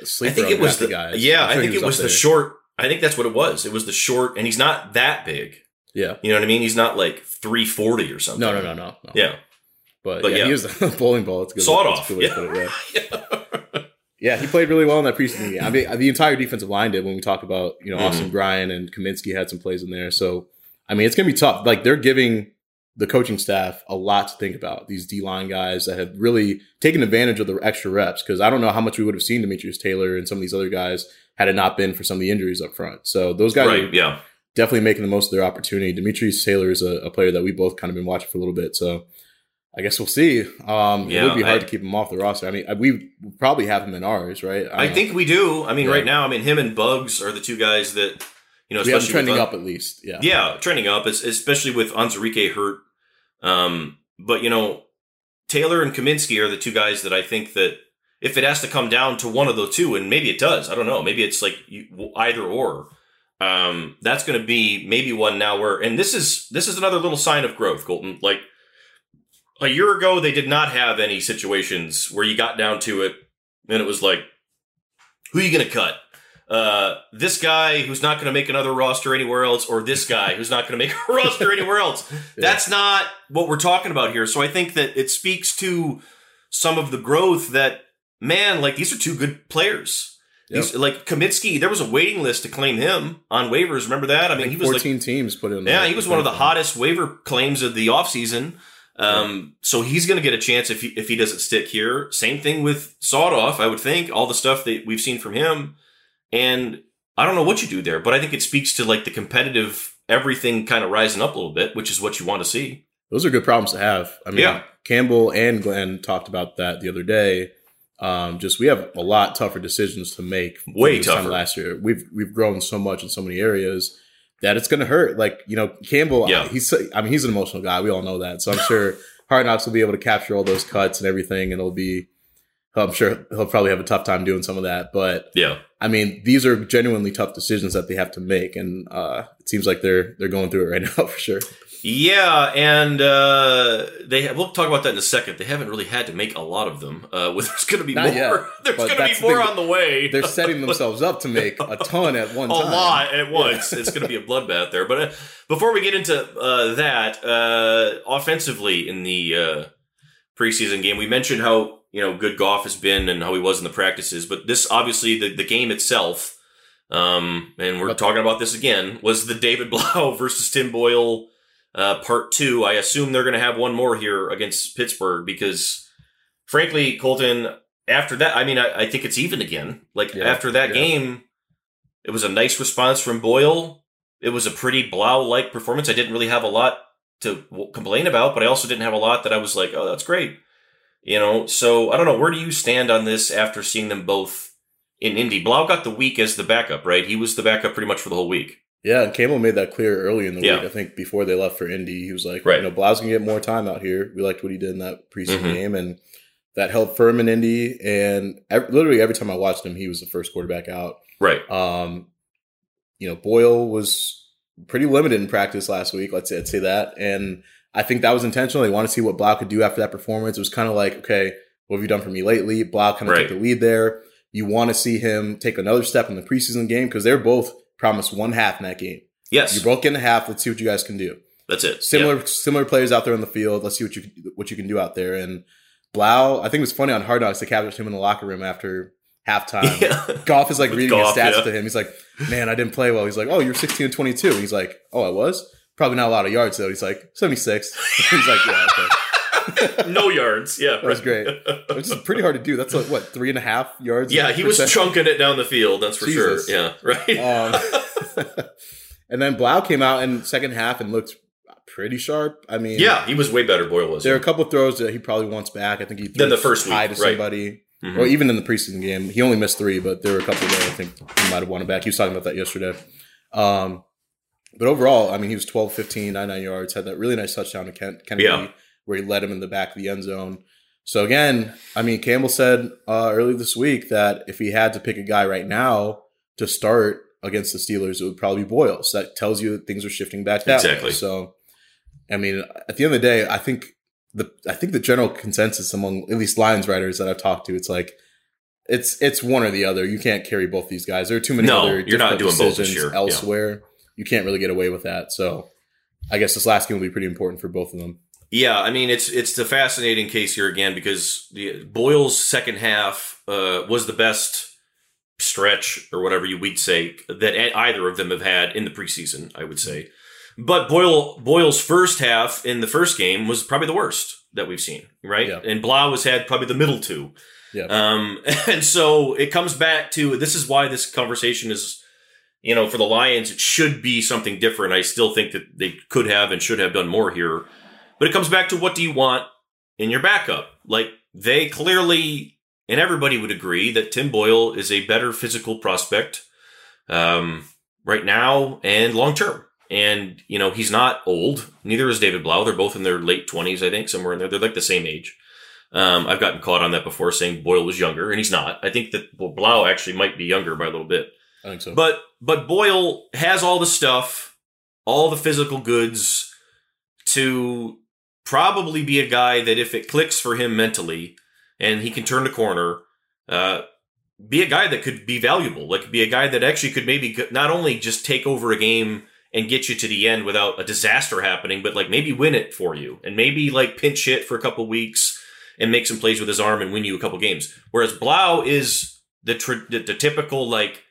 B: I think it was the
C: guys.
B: yeah.
C: I'm
B: I think it was the
C: there.
B: short. I think that's what it was. It was the short, and he's not that big.
C: Yeah.
B: You know what I mean? He's not like three forty or something.
C: No, no, no, no, no.
B: Yeah,
C: But,
B: But
C: yeah,
B: yeah.
C: he was a bowling ball. It's good.
B: Saw it
C: That's
B: off.
C: good
B: Yeah.
C: it, yeah. Yeah, he played really well in that preseason game. I mean, the entire defensive line did when we talk about, you know,
B: Mm-hmm.
C: Austin Bryant and Cominsky had some plays in there. So, I mean, it's going to be tough. Like, they're giving the coaching staff a lot to think about. These D line guys that have really taken advantage of the extra reps because I don't know how much we would have seen Demetrius Taylor and some of these other guys had it not been for some of the injuries up front. So, those guys
B: right.
C: are
B: Yeah,
C: definitely making the most of their opportunity. Demetrius Taylor is a, a player that we both kind of been watching for a little bit. So, I guess we'll see. Um, it would be hard
B: I-
C: to keep him off the roster. I mean, we probably have him in ours, right?
B: I
C: don't
B: think we do. I mean,
C: Yeah.
B: right now, I mean, him and Buggs are the two guys that you know, especially
C: trending
B: with,
C: up at least. Yeah.
B: Yeah, trending up, especially with Onwuzurike hurt. Um, but you know, Taylor and Cominsky are the two guys that I think that if it has to come down to one of the two, and maybe it does, I don't know. Maybe it's like either or. Um, that's going to be maybe one now where, and this is this is another little sign of growth, Colton. Like a year ago, they did not have any situations where you got down to it, and it was like, who are you going to cut? Uh, this guy who's not going to make another roster anywhere else, or this guy who's not going to make a roster anywhere else. That's not what we're talking about here. So I think that it speaks to some of the growth that, man, like these are two good players. These, like Cominsky, there was a waiting list to claim him on waivers. Remember that? I
C: I
B: mean, he was like
C: 14 teams put in.
B: yeah, he was one of the hottest waiver claims of the offseason. Um, so he's going to get a chance if he, if he doesn't stick here. Same thing with Sawdoff, I would think. All the stuff that we've seen from him. And I don't know what you do there, but I think it speaks to like the competitive everything kind of rising up a little bit, which is what you want to see.
C: Those are good problems to have. I mean,
B: Yeah.
C: Campbell and Glenn talked about that the other day. Um, just we have a lot tougher decisions to make.
B: Way tougher.
C: Last year, we've we've grown so much in so many areas that it's going to hurt. Like you know, Campbell.
B: Yeah.
C: he's I mean he's an emotional guy. We all know that. So I'm sure Hard Knocks will be able to capture all those cuts and everything, and it'll be I'm sure he'll probably have a tough time doing some of that. But
B: Yeah.
C: I mean, these are genuinely tough decisions that they have to make, and uh, it seems like they're they're going through it right now for sure.
B: Yeah, and uh, they we'll talk about that in a second. They haven't really had to make a lot of them. Uh, well, there's going to be
C: Not
B: more.
C: yet,
B: there's going to be more
C: thing.
B: on the way.
C: They're setting themselves up to make a ton at one
B: a
C: time.
B: lot at once. it's going to be a bloodbath there. But uh, before we get into uh, that, uh, offensively in the uh, preseason game, we mentioned how you know good Goff has been and how he was in the practices. But this obviously the, the game itself, um, and we're
C: But-
B: talking about this again, was the David Blough versus Tim Boyle uh, part two. I assume they're going to have one more here against Pittsburgh because, frankly, Colton. After that, I mean, I, I think it's even again. Like
C: Yeah,
B: after that
C: yeah.
B: game, it was a nice response from Boyle. It was a pretty Blough like performance. I didn't really have a lot to w- complain about, but I also didn't have a lot that I was like, oh, that's great. You know, so I don't know. Where do you stand on this after seeing them both in Indy? Blough got the week as the backup, right? He was the backup pretty much for the whole week.
C: Yeah, and Campbell made that clear early in the
B: Yeah.
C: week. I think before they left for Indy, he was like,
B: Right.
C: you know, Blough's gonna get more time out here. We liked what he did in that preseason
B: Mhm.
C: game, and that helped firm in Indy. And ev- literally every time I watched him, he was the first quarterback out.
B: Right.
C: Um, you know, Boyle was pretty limited in practice last week. Let's say, let's say that, and I think that was intentional. They want to see what Blough could do after that performance. It was kind of like, okay, what have you done for me lately? Blough kind of
B: Right.
C: took the lead there. You want to see him take another step in the preseason game because they're both promised one half in that game.
B: Yes.
C: You're both getting a half. Let's see what you guys can do.
B: that's it.
C: Similar similar players out there on the field. Let's see what you what you can do out there. And Blough, I think it was funny on Hard Knocks. They captured him in the locker room after halftime.
B: Yeah.
C: Goff is like
B: With
C: reading his stats
B: yeah.
C: to him. He's like, "Man, I didn't play well." He's like, "Oh, you're 16 and 22." He's like, "Oh, I was." Probably not a lot of yards though. He's like 76. He's like, "Yeah, okay."
B: no yards. Yeah.
C: That was great. Which is pretty hard to do. That's like what three and a half yards.
B: Yeah, he was chunking it down the field. That's for
C: Jesus.
B: sure. Yeah. Right.
C: Um, and then Blough came out in second half and looked pretty sharp. I mean,
B: yeah, he was way better. Boyle was.
C: There are a couple of throws that he probably wants back. I think he threw
B: the first
C: high
B: week,
C: to
B: right.
C: somebody,
B: Mhm.
C: or even in the preseason game, he only missed three, but there were a couple that I think he might have wanted back. He was talking about that yesterday. Um, but overall, I mean, he was 12, 15, 99 yards, had that really nice touchdown to Ken- Kennedy
B: Yeah.
C: where he led him in the back of the end zone. So again, I mean, Campbell said uh, earlier this week that if he had to pick a guy right now to start against the Steelers, it would probably be Boyle. So that tells you that things are shifting back that
B: Exactly.
C: way. So, I mean, at the end of the day, I think the I think the general consensus among at least Lions writers that I've talked to, it's like it's it's one or the other. You can't carry both these guys. There are too many
B: No,
C: other
B: you're not doing both this
C: decisions
B: elsewhere. Yeah.
C: You can't really get away with that. So, I guess this last game will be pretty important for both of them.
B: Yeah, I mean it's it's the fascinating case here again because the Boyle's second half uh, was the best stretch or whatever you would say that either of them have had in the preseason. I would say, but Boyle Boyle's first half in the first game was probably the worst that we've seen, right?
C: Yeah.
B: And Blough has had probably the middle two.
C: Yeah.
B: Um, and so it comes back to this is why this conversation is, you know, for the Lions, it should be something different. I still think that they could have and should have done more here. But it comes back to what do you want in your backup? Like they clearly, and everybody would agree that Tim Boyle is a better physical prospect um, right now and long term. And, you know, he's not old. Neither is David Blough. They're both in their late 20s, I think, somewhere in there. They're like the same age. Um, I've gotten caught on that before saying Boyle was younger, and he's not. I think that Blough actually might be younger by a little bit.
C: I think so.
B: But but Boyle has all the stuff, all the physical goods to probably be a guy that if it clicks for him mentally and he can turn the corner, uh, be a guy that could be valuable. Like be a guy that actually could maybe not only just take over a game and get you to the end without a disaster happening, but like maybe win it for you and maybe like pinch hit for a couple weeks and make some plays with his arm and win you a couple games. Whereas Blough is the the, the typical like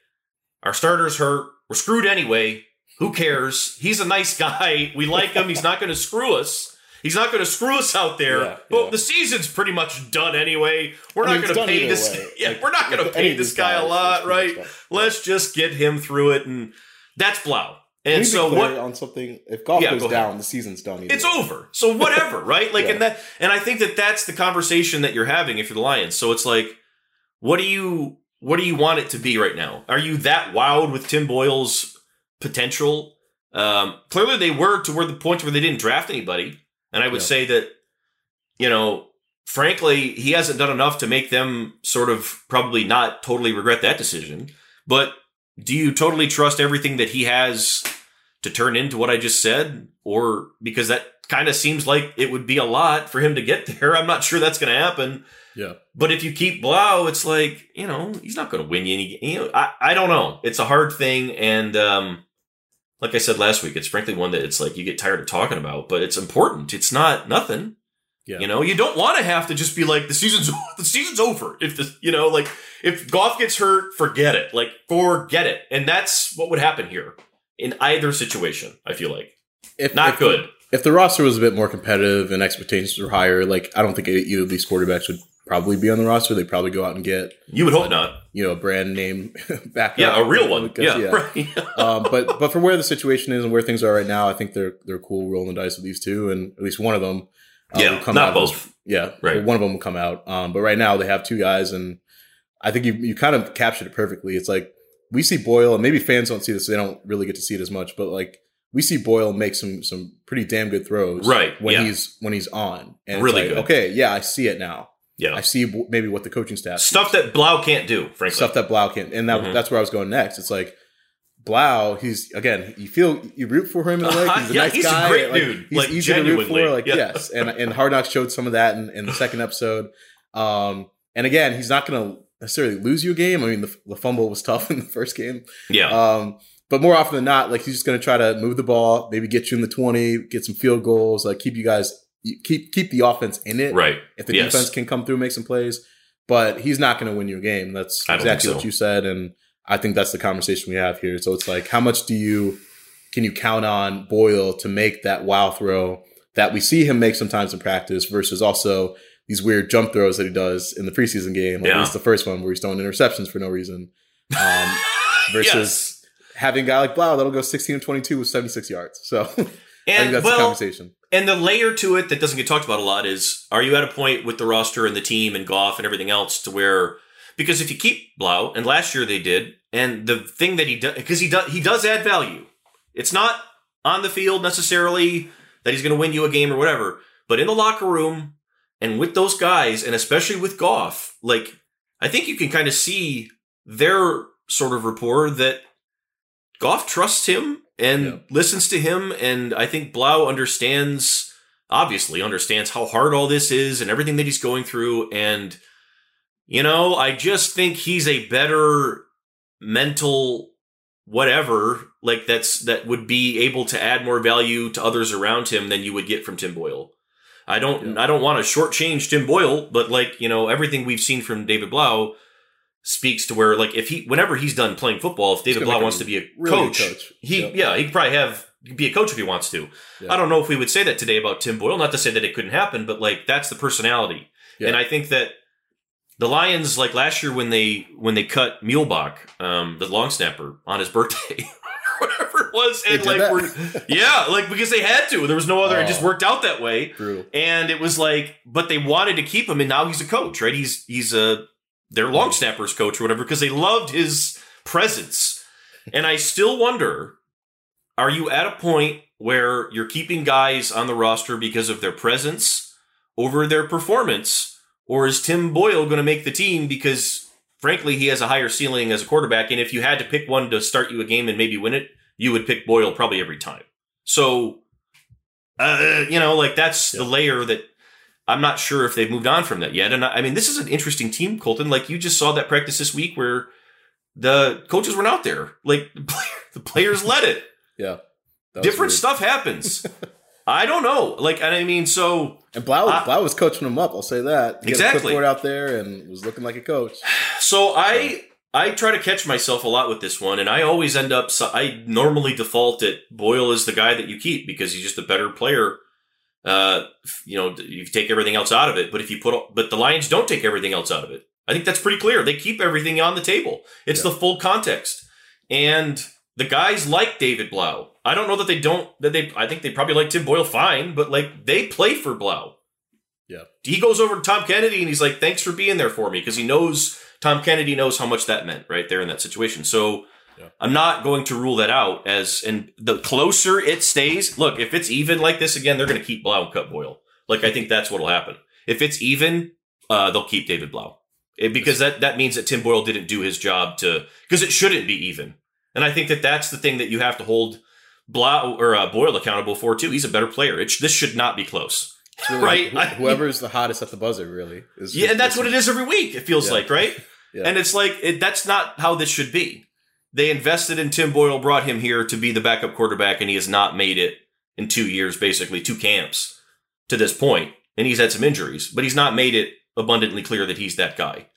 B: our starter's hurt, we're screwed anyway. Who cares? He's a nice guy. We like him. He's not going to screw us. He's not going to screw us out there.
C: Yeah,
B: but
C: yeah.
B: the season's pretty much done anyway. We're
C: I mean,
B: not going to pay this.
C: way.
B: Yeah,
C: Like,
B: we're not going to pay this guy a lot, right? Let's just get him through it, and that's
C: Blough.
B: And so what?
C: on something? If Goff
B: Yeah,
C: goes
B: go
C: down, the season's done.
B: It's
C: way.
B: over. So whatever, right? Like, and that, and I think that that's the conversation that you're having if you're the Lions. So it's like, what do you, what do you want it to be right now? Are you that wild with Tim Boyle's potential? Um, clearly, they were to where the point where they didn't draft anybody, and I would
C: Yeah.
B: say that, you know, frankly, he hasn't done enough to make them sort of probably not totally regret that decision. But do you totally trust everything that he has to turn into what I just said? Or because that kind of seems like it would be a lot for him to get there. I'm not sure that's going to happen.
C: Yeah.
B: But if you keep Blough, it's like, you know, he's not going to win you any, you know, I, I don't know. It's a hard thing. And, um, like I said last week, it's frankly one that it's like you get tired of talking about, but it's important. It's not nothing.
C: Yeah.
B: You know, you don't want to have to just be like the season's the season's over. If the you know, like if Goff gets hurt, forget it. Like forget it. And that's what would happen here in either situation. I feel like
C: If
B: not
C: if,
B: good.
C: If the roster was a bit more competitive and expectations were higher, like I don't think either of these quarterbacks would probably be on the roster. They'd probably go out and get
B: You would hope not.
C: you know a brand name back.
B: Yeah, a real one.
C: Because,
B: Yeah, right.
C: um, but but for where the situation is and where things are right now, I think they're they're cool rolling the dice with these two, and at least one of them. uh,
B: Yeah,
C: will come
B: not
C: out
B: both.
C: yeah,
B: Right.
C: One of them will come out. Um, but right now they have two guys, and I think you you kind of captured it perfectly. It's like we see Boyle, and maybe fans don't see this; they don't really get to see it as much. But like we see Boyle make some some pretty damn good throws,
B: Right,
C: When
B: yeah.
C: he's when he's on, and
B: Really
C: like,
B: good.
C: okay, yeah, I see it now.
B: Yeah.
C: I see w- maybe what the coaching staff
B: Stuff that Blough can't do, frankly.
C: stuff that Blough can't. and that,
B: Mhm.
C: that's where I was going next. It's like Blough, he's again, you feel you root for him in a way. He's a
B: Yeah,
C: nice
B: he's a
C: guy.
B: great
C: like,
B: dude,
C: He's
B: like,
C: easy to root for. Like
B: yeah.
C: yes, and and Hard Knocks showed some of that in, in the second episode. Um, and again, he's not going to necessarily lose you a game. I mean, the, the fumble was tough in the first game.
B: yeah.
C: Um, but more often than not, like he's just going to try to move the ball, maybe get you in the twenty, get some field goals, like keep you guys keep keep the offense in it.
B: right.
C: If the
B: Yes.
C: defense can come through, make some plays, but he's not going to win you a game. That's exactly
B: think
C: what you said, and I think that's the conversation we have here. So it's like, how much do you can you count on Boyle to make that wow throw that we see him make sometimes in practice versus also these weird jump throws that he does in the preseason game, like
B: Yeah.
C: at least the first one where he's throwing interceptions for no reason, um, versus
B: Yes.
C: Having a guy like Blough that'll go 16 and 22 with 76 yards. So I think
B: And
C: that's the conversation.
B: and the layer to it that doesn't get talked about a lot is: Are you at a point with the roster and the team and Goff and everything else to where? Because if you keep Blough, and last year they did, and the thing that he does, because he does, he does add value. It's not on the field necessarily that he's going to win you a game or whatever, but in the locker room and with those guys, and especially with Goff, like I think you can kind of see their sort of rapport that Goff trusts him and listens to him, and I think Blough understands, obviously understands how hard all this is and everything that he's going through, and you know, I just think he's a better mental whatever like that's that would be able to add more value to others around him than you would get from Tim Boyle. I don't
C: Yeah.
B: I don't want to shortchange Tim Boyle, but like, you know, everything we've seen from David Blough speaks to where like if he whenever he's done playing football, if David
C: Blough
B: wants to be a
C: really
B: coach,
C: coach.
B: he
C: Yep.
B: yeah, he could probably have be a coach if he wants to. I don't know if we would say that today about Tim Boyle, not to say that it couldn't happen, but like that's the personality. And I think that the Lions, like last year when they when they cut Muhlbach, um, the long snapper, on his birthday, or whatever it was,
C: They
B: and
C: did
B: like we're yeah, like because they had to. There was no other. It just
C: Oh.
B: worked out that way,
C: Brutal.
B: and it was like, but they wanted to keep him, and now he's a coach, right? He's he's a their long snappers coach or whatever because they loved his presence, and I still wonder: Are you at a point where you're keeping guys on the roster because of their presence over their performance? Or is Tim Boyle going to make the team because, frankly, he has a higher ceiling as a quarterback? And if you had to pick one to start you a game and maybe win it, you would pick Boyle probably every time. So, uh, you know, like that's the layer that I'm not sure if they've moved on from that yet. And I, I mean, this is an interesting team, Colton. Like you just saw that practice this week where the coaches weren't out there. Like the, player, the players led it.
C: Yeah.
B: Different
C: weird.
B: stuff happens. I don't know. Like, and I mean, so
C: And
B: Blough,
C: Blough was coaching him up. I'll say that. He
B: Exactly.
C: Had a clipboard out there and was looking like a coach.
B: So I I try to catch myself a lot with this one, and I always end up. So I normally default at Boyle is the guy that you keep because he's just a better player. Uh, you know, you take everything else out of it, but if you put, but the Lions don't take everything else out of it. I think that's pretty clear. They keep everything on the table. It's
C: Yeah.
B: the full context, and the guys like David Blough. I don't know that they don't. That they. I think they probably like Tim Boyle fine, but like they play for Blough.
C: Yeah.
B: He goes over to Tom Kennedy and he's like, "Thanks for being there for me," because he knows Tom Kennedy knows how much that meant right there in that situation. So
C: Yeah.
B: I'm not going to rule that out as and the closer it stays. Look, if it's even like this again, they're going to keep Blough and cut Boyle. Like I think that's what'll happen. If it's even, uh, they'll keep David Blough it, because that that means that Tim Boyle didn't do his job to because it shouldn't be even. And I think that that's the thing that you have to hold Blough or uh, Boyle accountable for too. He's a better player. It, this should not be close.
C: Really, right? Wh- whoever's the hottest at the buzzer, really.
B: Is, yeah, and that's what it is every week. It feels yeah. like, right? yeah. And it's like it, that's not how this should be. They invested in Tim Boyle, brought him here to be the backup quarterback, and he has not made it in two years, basically two camps to this point. And he's had some injuries, but he's not made it abundantly clear that he's that guy.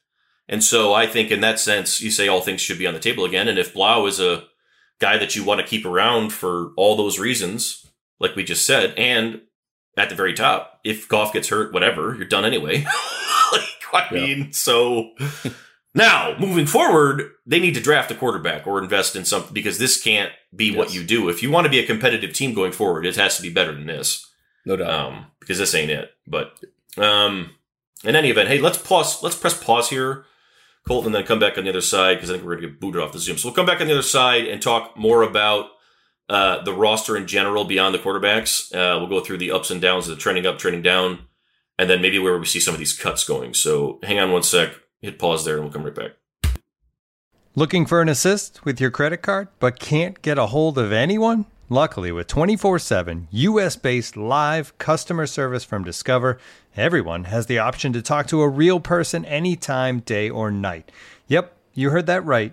B: And so I think in that sense, you say all things should be on the table again. And if Blough is a guy that you want to keep around for all those reasons, like we just said, and at the very top, if Goff gets hurt, whatever, you're done anyway. like, I yeah. mean, so now moving forward, they need to draft a quarterback or invest in something because this can't be yes. what you do. If you want to be a competitive team going forward, it has to be better than this.
C: No doubt.
B: Um, because this ain't it. But um, in any event, hey, let's pause. Let's press pause here, Colton, and then come back on the other side because I think we're going to get booted off the Zoom. So we'll come back on the other side and talk more about uh, the roster in general beyond the quarterbacks. Uh, we'll go through the ups and downs of the trending up, trending down, and then maybe where we see some of these cuts going. So hang on one sec, hit pause there, and we'll come right back.
A: Looking for an assist with your credit card, but can't get a hold of anyone? Luckily, with 24 7 US based live customer service from Discover, everyone has the option to talk to a real person anytime, day or night. Yep, you heard that right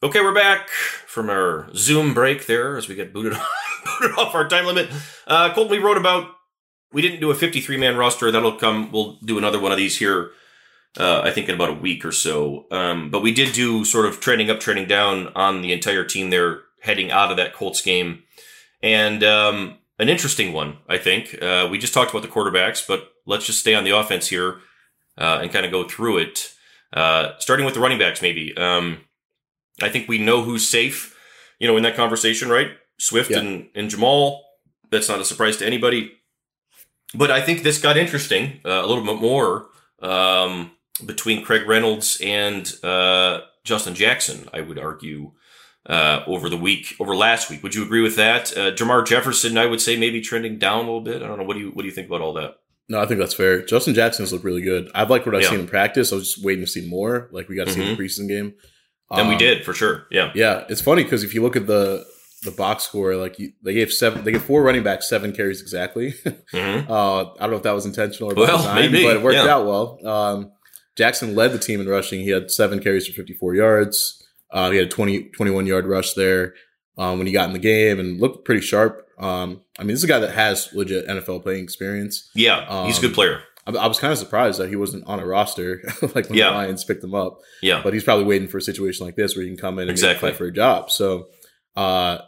B: Okay, we're back from our Zoom break there as we get booted, off our time limit. Uh, Colton, we wrote about, we didn't do a 53 man roster. That'll come, we'll do another one of these here, uh, I think in about a week or so. Um, but we did do sort of trending up, trending down on the entire team there heading out of that Colts game. And um, an interesting one, I think. Uh, we just talked about the quarterbacks, but let's just stay on the offense here uh, and kind of go through it. Uh, starting with the running backs, maybe. Um, I think we know who's safe, you know, in that conversation, right? Swift yeah. and, and Jamaal. That's not a surprise to anybody. But I think this got interesting uh, a little bit more um, between Craig Reynolds and uh, Justin Jackson, I would argue, uh, over the week, over last week. Would you agree with that? Uh, Jermar Jefferson, I would say maybe trending down a little bit. I don't know. What do you What do you think about all that?
C: No, I think that's fair. Justin Jackson's looked really good. I've liked what I've yeah. seen in practice. I was just waiting to see more. Like we got to mm-hmm. see the mm-hmm. preseason game.
B: And um, we did for sure. Yeah.
C: Yeah. It's funny because if you look at the the box score, like you, they gave seven, they gave four running backs seven carries exactly. Mm-hmm. uh, I don't know if that was intentional or by well, design, maybe. but it worked yeah. out well. Um, Jackson led the team in rushing. He had seven carries for 54 yards. Uh, he had a 20, 21 yard rush there um, when he got in the game and looked pretty sharp. Um, I mean, this is a guy that has legit NFL playing experience.
B: Yeah, he's a good um, player.
C: I, I was kind of surprised that he wasn't on a roster like when yeah. the Lions picked him up.
B: Yeah,
C: but he's probably waiting for a situation like this where he can come in and
B: exactly.
C: fight for a job. So, uh,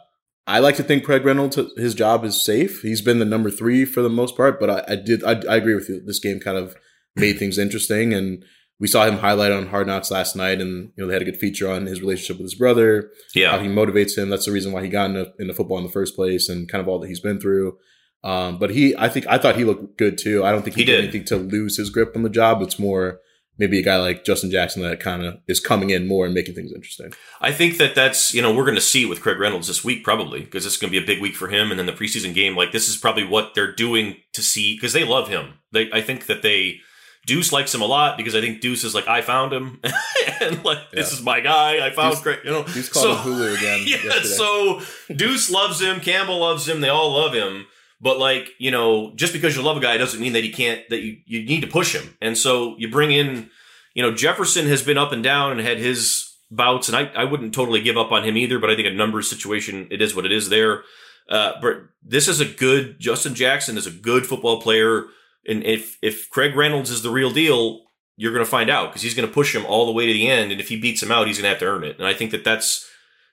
C: I like to think Craig Reynolds, his job is safe. He's been the number three for the most part, but I, I did, I, I, agree with you. This game kind of made things interesting, and we saw him highlight on Hard Knocks last night, and you know they had a good feature on his relationship with his brother.
B: Yeah,
C: how he motivates him. That's the reason why he got into, into football in the first place, and kind of all that he's been through. Um, but he, I think, I thought he looked good too. I don't think he, he did anything to lose his grip on the job. It's more maybe a guy like Justin Jackson that kind of is coming in more and making things interesting.
B: I think that that's, you know, we're going to see with Craig Reynolds this week probably because it's going to be a big week for him. And then the preseason game, like this is probably what they're doing to see because they love him. They, I think that they, Duce likes him a lot because I think Duce is like, I found him, and like yeah. this is my guy. I found
C: Duce,
B: Craig. You know,
C: Duce called so, him Hulu again.
B: Yeah, yesterday. so Duce loves him. Campbell loves him. They all love him. But like, you know, just because you love a guy doesn't mean that he can't that you, you need to push him. And so you bring in, you know, Jefferson has been up and down and had his bouts, and I, I wouldn't totally give up on him either, but I think a numbers situation, it is what it is there. Uh, but this is a good Justin Jackson is a good football player And if if Craig Reynolds is the real deal, you're going to find out because he's going to push him all the way to the end. And if he beats him out, he's going to have to earn it. And I think that that's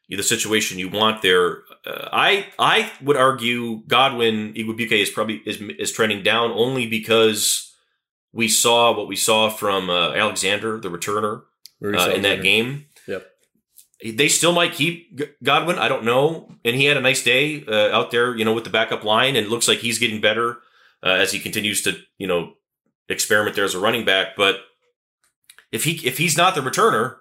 B: the situation you want there. Uh, I I would argue Godwin Igwebuike is probably is is trending down only because we saw what we saw from uh, Alexander, the returner, uh, in that game.
C: Yep.
B: They still might keep Godwin. I don't know. And he had a nice day uh, out there, you know, with the backup line, and it looks like he's getting better uh, as he continues to, you know, experiment there as a running back. But if he if he's not the returner,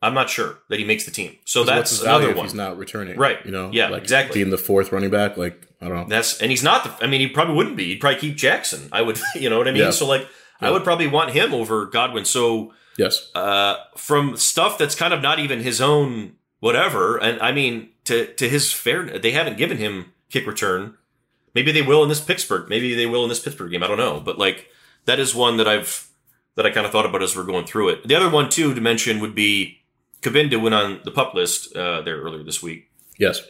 B: I'm not sure that he makes the team. So that's another one.
C: he's not returning,
B: right?
C: You know,
B: yeah,
C: like
B: exactly.
C: Being the fourth running back, like I don't know.
B: That's and he's not the. I mean, he probably wouldn't be. He'd probably keep Jackson. I would, you know what I mean.
C: Yeah.
B: So like, I would probably want him over Godwin. So
C: Yes,
B: uh, from stuff that's kind of not even his own whatever. And I mean, to to his fair, they haven't given him kick return. Maybe they will in this Pittsburgh. Maybe they will in this Pittsburgh game. I don't know. But like that is one that I've that I kind of thought about as we're going through it. The other one too to mention would be Cabinda went on the pup list uh, there earlier this week.
C: yes.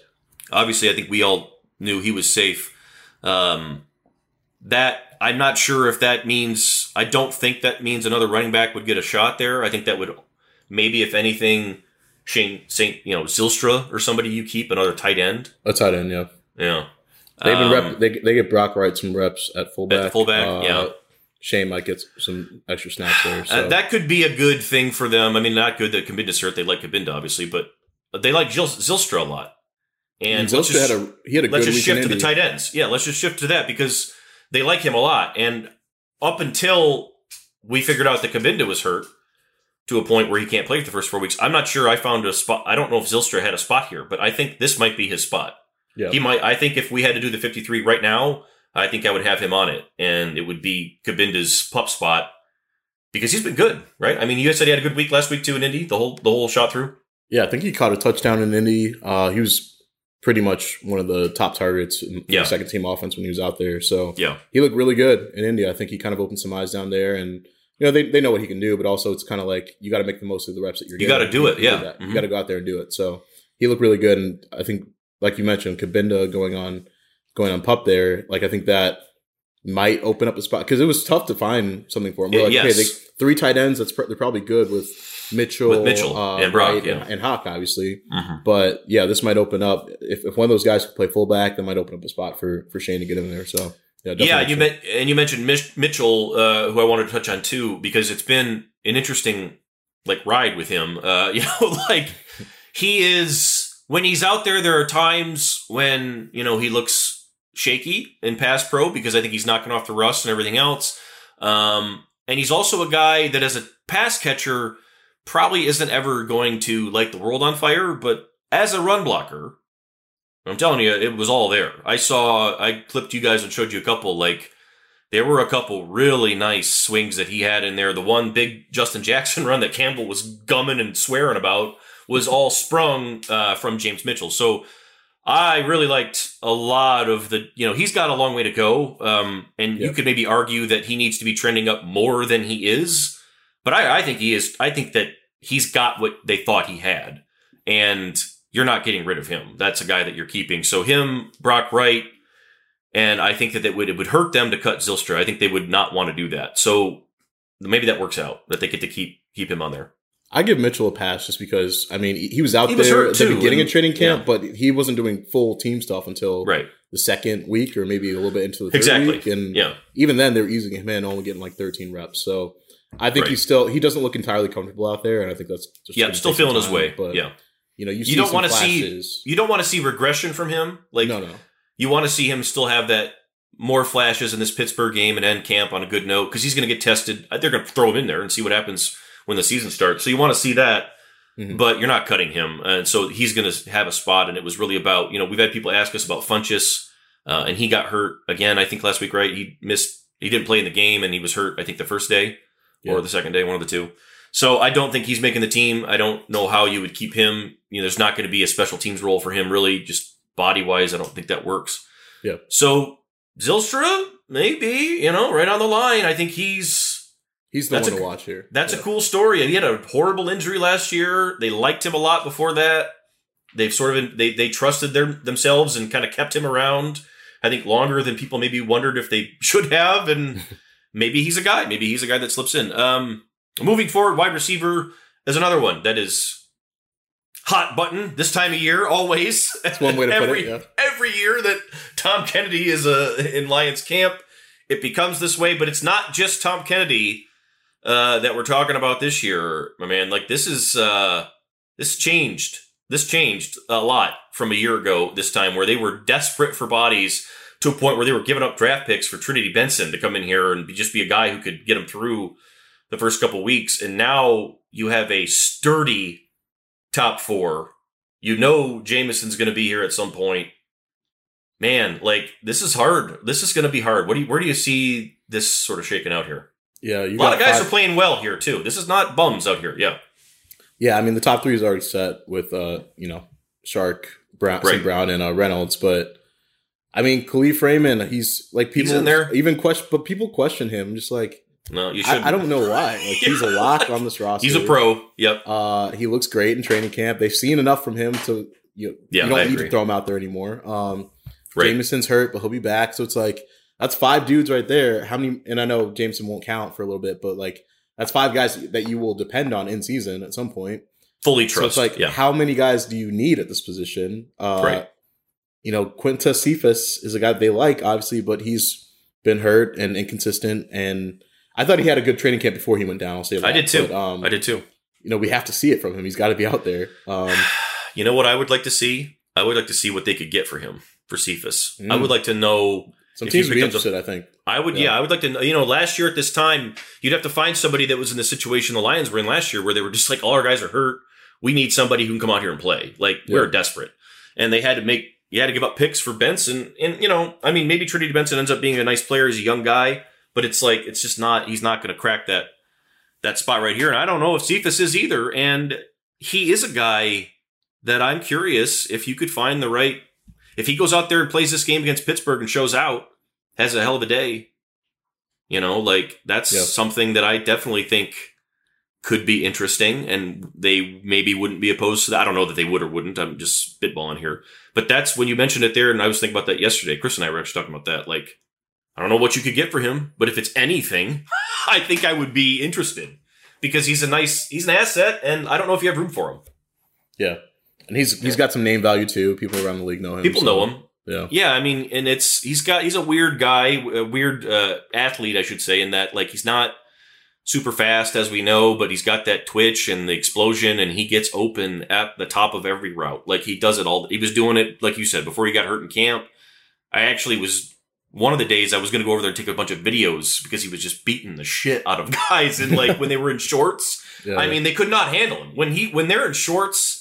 B: Obviously, I think we all knew he was safe. Um, that I'm not sure if that means. I don't think that means another running back would get a shot there. I think that would maybe, if anything, Shane Saint, you know, Zylstra or somebody you keep another tight end.
C: A tight end, yeah.
B: Yeah,
C: They've been
B: Um,
C: rep. They, they get Brock Wright some reps at fullback.
B: At fullback, yeah.
C: Shane might get some extra snaps there. So
B: Uh, that could be a good thing for them. I mean, not good that Cabinda's hurt. They like Cabinda, obviously, but they like Zil- Zylstra a lot. And
C: and
B: let's
C: Zylstra
B: just-
C: had a he had a
B: let's just shift to the tight ends. Yeah, let's just shift to that because they like him a lot. And up until we figured out that Cabinda was hurt to a point where he can't play for the first four weeks, I'm not sure I found a spot. I don't know if Zylstra had a spot here, but I think this might be his spot.
C: Yeah.
B: He might. I think if we had to do the 53 right now, I think I would have him on it, and it would be Cabinda's pup spot because he's been good, right? I mean, you guys said he had a good week last week too in Indy, the whole the whole shot through.
C: Yeah, I think he caught a touchdown in Indy. Uh, he was pretty much one of the top targets in
B: Yeah.
C: the second team offense when he was out there. So
B: Yeah,
C: he looked really good in Indy. I think he kind of opened some eyes down there, and you know they, they know what he can do, but also it's kind of like you got to make the most of the reps that you're.
B: You
C: getting.
B: gotta do it, yeah. Mhm.
C: you got to go out there and do it. So he looked really good, and I think, like you mentioned, Cabinda going on going on pup there. Like I think that might open up a spot because it was tough to find something for him. We're like,
B: Yes.
C: okay, they, three tight ends. That's pr- they're probably good with Mitchell,
B: With Mitchell
C: uh,
B: and Brock,
C: Wright,
B: yeah.
C: and, and Hock, obviously.
B: Mhm.
C: But yeah, this might open up if, if one of those guys could play fullback, that might open up a spot for for Shane to get in there. So yeah,
B: yeah. You meant and you mentioned Mich- Mitchell, uh, who I wanted to touch on too, because it's been an interesting like ride with him. Uh, you know, like he is when he's out there. There are times when you know he looks shaky in pass pro because I think he's knocking off the rust and everything else. Um, and he's also a guy that, as a pass catcher, probably isn't ever going to light the world on fire. But as a run blocker, I'm telling you, it was all there. I saw, I clipped you guys and showed you a couple. Like there were a couple really nice swings that he had in there. The one big Justin Jackson run that Campbell was gumming and swearing about was all sprung uh, from James Mitchell. So I really liked a lot of the, you know, he's got a long way to go. Um, and you could maybe argue that he needs to be trending up more than he is. But I, I think he is, I think that he's got what they thought he had. And you're not getting rid of him. That's a guy that you're keeping. So him, Brock Wright, and I think that it would, it would hurt them to cut Zylstra. I think they would not want to do that. So maybe that works out that they get to keep keep him on there.
C: I give Mitchell a pass just because I mean he was out
B: He
C: there
B: hurt
C: at the beginning of training camp,
B: yeah.
C: but he wasn't doing full team stuff until
B: Right.
C: the second week or maybe a little bit into the third
B: Exactly.
C: week. And
B: Yeah.
C: even then they're easing him in, only getting like 13 reps. So I think
B: Right.
C: he's still he doesn't look entirely comfortable out there, and I think that's just
B: Yeah. Still feeling his way.
C: But
B: yeah.
C: you know you,
B: You don't want to see you don't want to see regression from him. Like
C: no, no,
B: you want to see him still have that more flashes in this Pittsburgh game and end camp on a good note because he's going to get tested. They're going to throw him in there and see what happens when the season starts. So you want to see that,
C: Mhm.
B: but you're not cutting him, and so he's going to have a spot. And it was really about you know we've had people ask us about Funchess, uh, and he got hurt again. I think last week, right? He missed. He didn't play in the game, and he was hurt. I think the first day or the second day, one of the two. So I don't think he's making the team. I don't know how you would keep him. You know, there's not going to be a special teams role for him, really, just body wise. I don't think that works.
C: Yeah.
B: So Zylstra, maybe, you know, right on the line. I think he's
C: he's the
B: That's
C: one
B: a-
C: to watch here.
B: that's
C: Yeah.
B: a cool story. He had a horrible injury last year. They liked him a lot before that. They've sort of they they trusted their themselves and kind of kept him around. I think longer than people maybe wondered if they should have, and maybe he's a guy. Maybe he's a guy that slips in. Um, moving forward, wide receiver is another one that is hot button this time of year. Always,
C: That's one way to put
B: every,
C: it. Yeah.
B: Every year that Tom Kennedy is uh, in Lions camp, it becomes this way. But it's not just Tom Kennedy uh, that we're talking about this year, my man. Like this is uh, this changed. This changed a lot from a year ago. This time, where they were desperate for bodies to a point where they were giving up draft picks for Trinity Benson to come in here and be, just be a guy who could get them through the first couple weeks. And now you have a sturdy top four. You know Jameson's going to be here at some point. Man, like this is hard. This is going to be hard. What do you, where do you see this sort of shaking out here?
C: Yeah, you
B: a lot of guys
C: five-
B: are playing well here too. This is not bums out here. Yeah,
C: Yeah, I mean the top three is already set with uh, you know, Chark, Brown,
B: Right.
C: Brown, and uh, Reynolds. But I mean, Kalif Raymond, he's like people
B: in there.
C: even question, but people question him. Just like
B: no, you should.
C: I, I don't know why. Like he's a lock on this roster.
B: He's a pro. Yep.
C: Uh, he looks great in training camp. They've seen enough from him to you.
B: Yeah,
C: you don't
B: I
C: need
B: agree.
C: to throw him out there anymore. Um,
B: Right.
C: Jameson's hurt, but he'll be back. So it's like that's five dudes right there. How many? And I know Jameson won't count for a little bit, but like that's five guys that you will depend on in season at some point.
B: Fully trust.
C: So it's like,
B: yeah.
C: how many guys do you need at this position? Uh,
B: Right.
C: You know, Quintez Cephus is a guy they like, obviously, but he's been hurt and inconsistent. And I thought he had a good training camp before he went down. I'll say that.
B: I did too.
C: But, um,
B: I did too.
C: You know, we have to see it from him. He's got to be out there. Um,
B: You know what I would like to see? I would like to see what they could get for him for Cephus. I
C: Mm.
B: would like to know.
C: Some
B: If
C: teams would be interested, I think.
B: I would, yeah.
C: Yeah.
B: I would like to know. You know, last year at this time, you'd have to find somebody that was in the situation the Lions were in last year, where they were just like, all our guys are hurt. We need somebody who can come out here and play. Like we're desperate, and they had to make. You had to give up picks for Benson, and you know, I mean, maybe Trinity Benson ends up being a nice player. He's a young guy, but it's like it's just not. He's not going to crack that that spot right here. And I don't know if Cephus is either. And he is a guy that I'm curious if you could find the right. If he goes out there and plays this game against Pittsburgh and shows out, has a hell of a day. You know, like that's
C: Yeah.
B: something that I definitely think could be interesting, and they maybe wouldn't be opposed to that. I don't know that they would or wouldn't. I'm just spitballing here, but that's when you mentioned it there, and I was thinking about that yesterday. Chris and I were actually talking about that. Like, I don't know what you could get for him, but if it's anything, I think I would be interested because he's a nice, he's an asset, and I don't know if you have room for him.
C: Yeah. And he's he's got some name value too. People around the league know him.
B: People
C: so,
B: know him.
C: Yeah.
B: Yeah, I mean, and it's he's got he's a weird guy, a weird uh, athlete, I should say, in that like he's not super fast as we know, but he's got that twitch and the explosion, and he gets open at the top of every route. Like he does it all. He was doing it, like you said, before he got hurt in camp. I actually was one of the days I was going to go over there and take a bunch of videos because he was just beating the shit out of guys, and like when they were in shorts.
C: Yeah.
B: I mean, they could not handle him when he when they're in shorts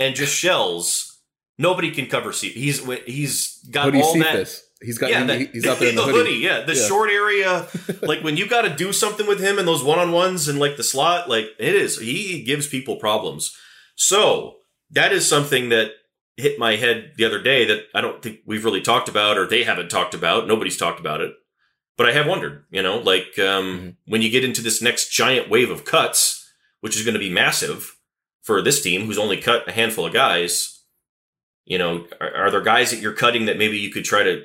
B: and just shells. Nobody can cover C. He's he's got
C: Hoodie
B: all that.
C: Cephus. He's got
B: Yeah, that-
C: he's out there in the, hoodie.
B: Yeah, the
C: Yeah.
B: short area. like when you got to do something with him in those one on ones and like the slot, like it is. He gives people problems. So that is something that hit my head the other day that I don't think we've really talked about or they haven't talked about. Nobody's talked about it. But I have wondered, you know, like um,
C: Mm-hmm.
B: when you get into this next giant wave of cuts, which is going to be massive for this team who's only cut a handful of guys, you know, are, are there guys that you're cutting that maybe you could try to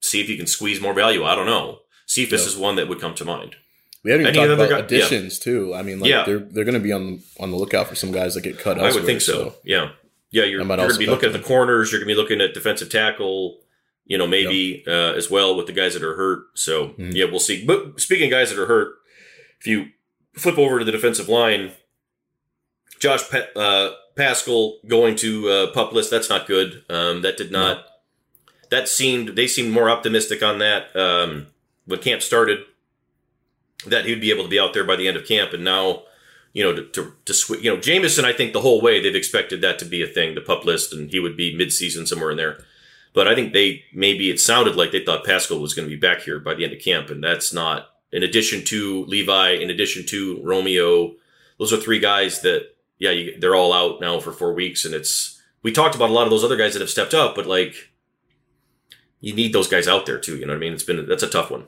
B: see if you can squeeze more value? I don't know. Cephus
C: Yeah.
B: is one that would come to mind.
C: We haven't even
B: Any
C: talked
B: other
C: about
B: guy- yeah.
C: additions too. I mean, like
B: Yeah.
C: they're they're going to be on on the lookout for some guys that get cut.
B: I would think so. Yeah. Yeah, you're, you're going to be looking at the corners. You're going to be looking at defensive tackle, you know, maybe uh, as well with the guys that are hurt. So,
C: Mhm.
B: yeah, we'll see. But speaking of guys that are hurt, if you flip over to the defensive line, Josh pa- uh, Paschal going to uh, pup list, that's not good. Um, that did not, that seemed, they seemed more optimistic on that um, when camp started, that he'd be able to be out there by the end of camp. And now, you know, to, to, to switch, you know, Jameson, I think the whole way they've expected that to be a thing, the pup list, and he would be mid-season somewhere in there. But I think they maybe it sounded like they thought Paschal was going to be back here by the end of camp, and that's not. In addition to Levi, in addition to Romeo, those are three guys that yeah, you, they're all out now for four weeks, and it's we talked about a lot of those other guys that have stepped up, but like you need those guys out there too. You know what I mean? It's been that's a tough one.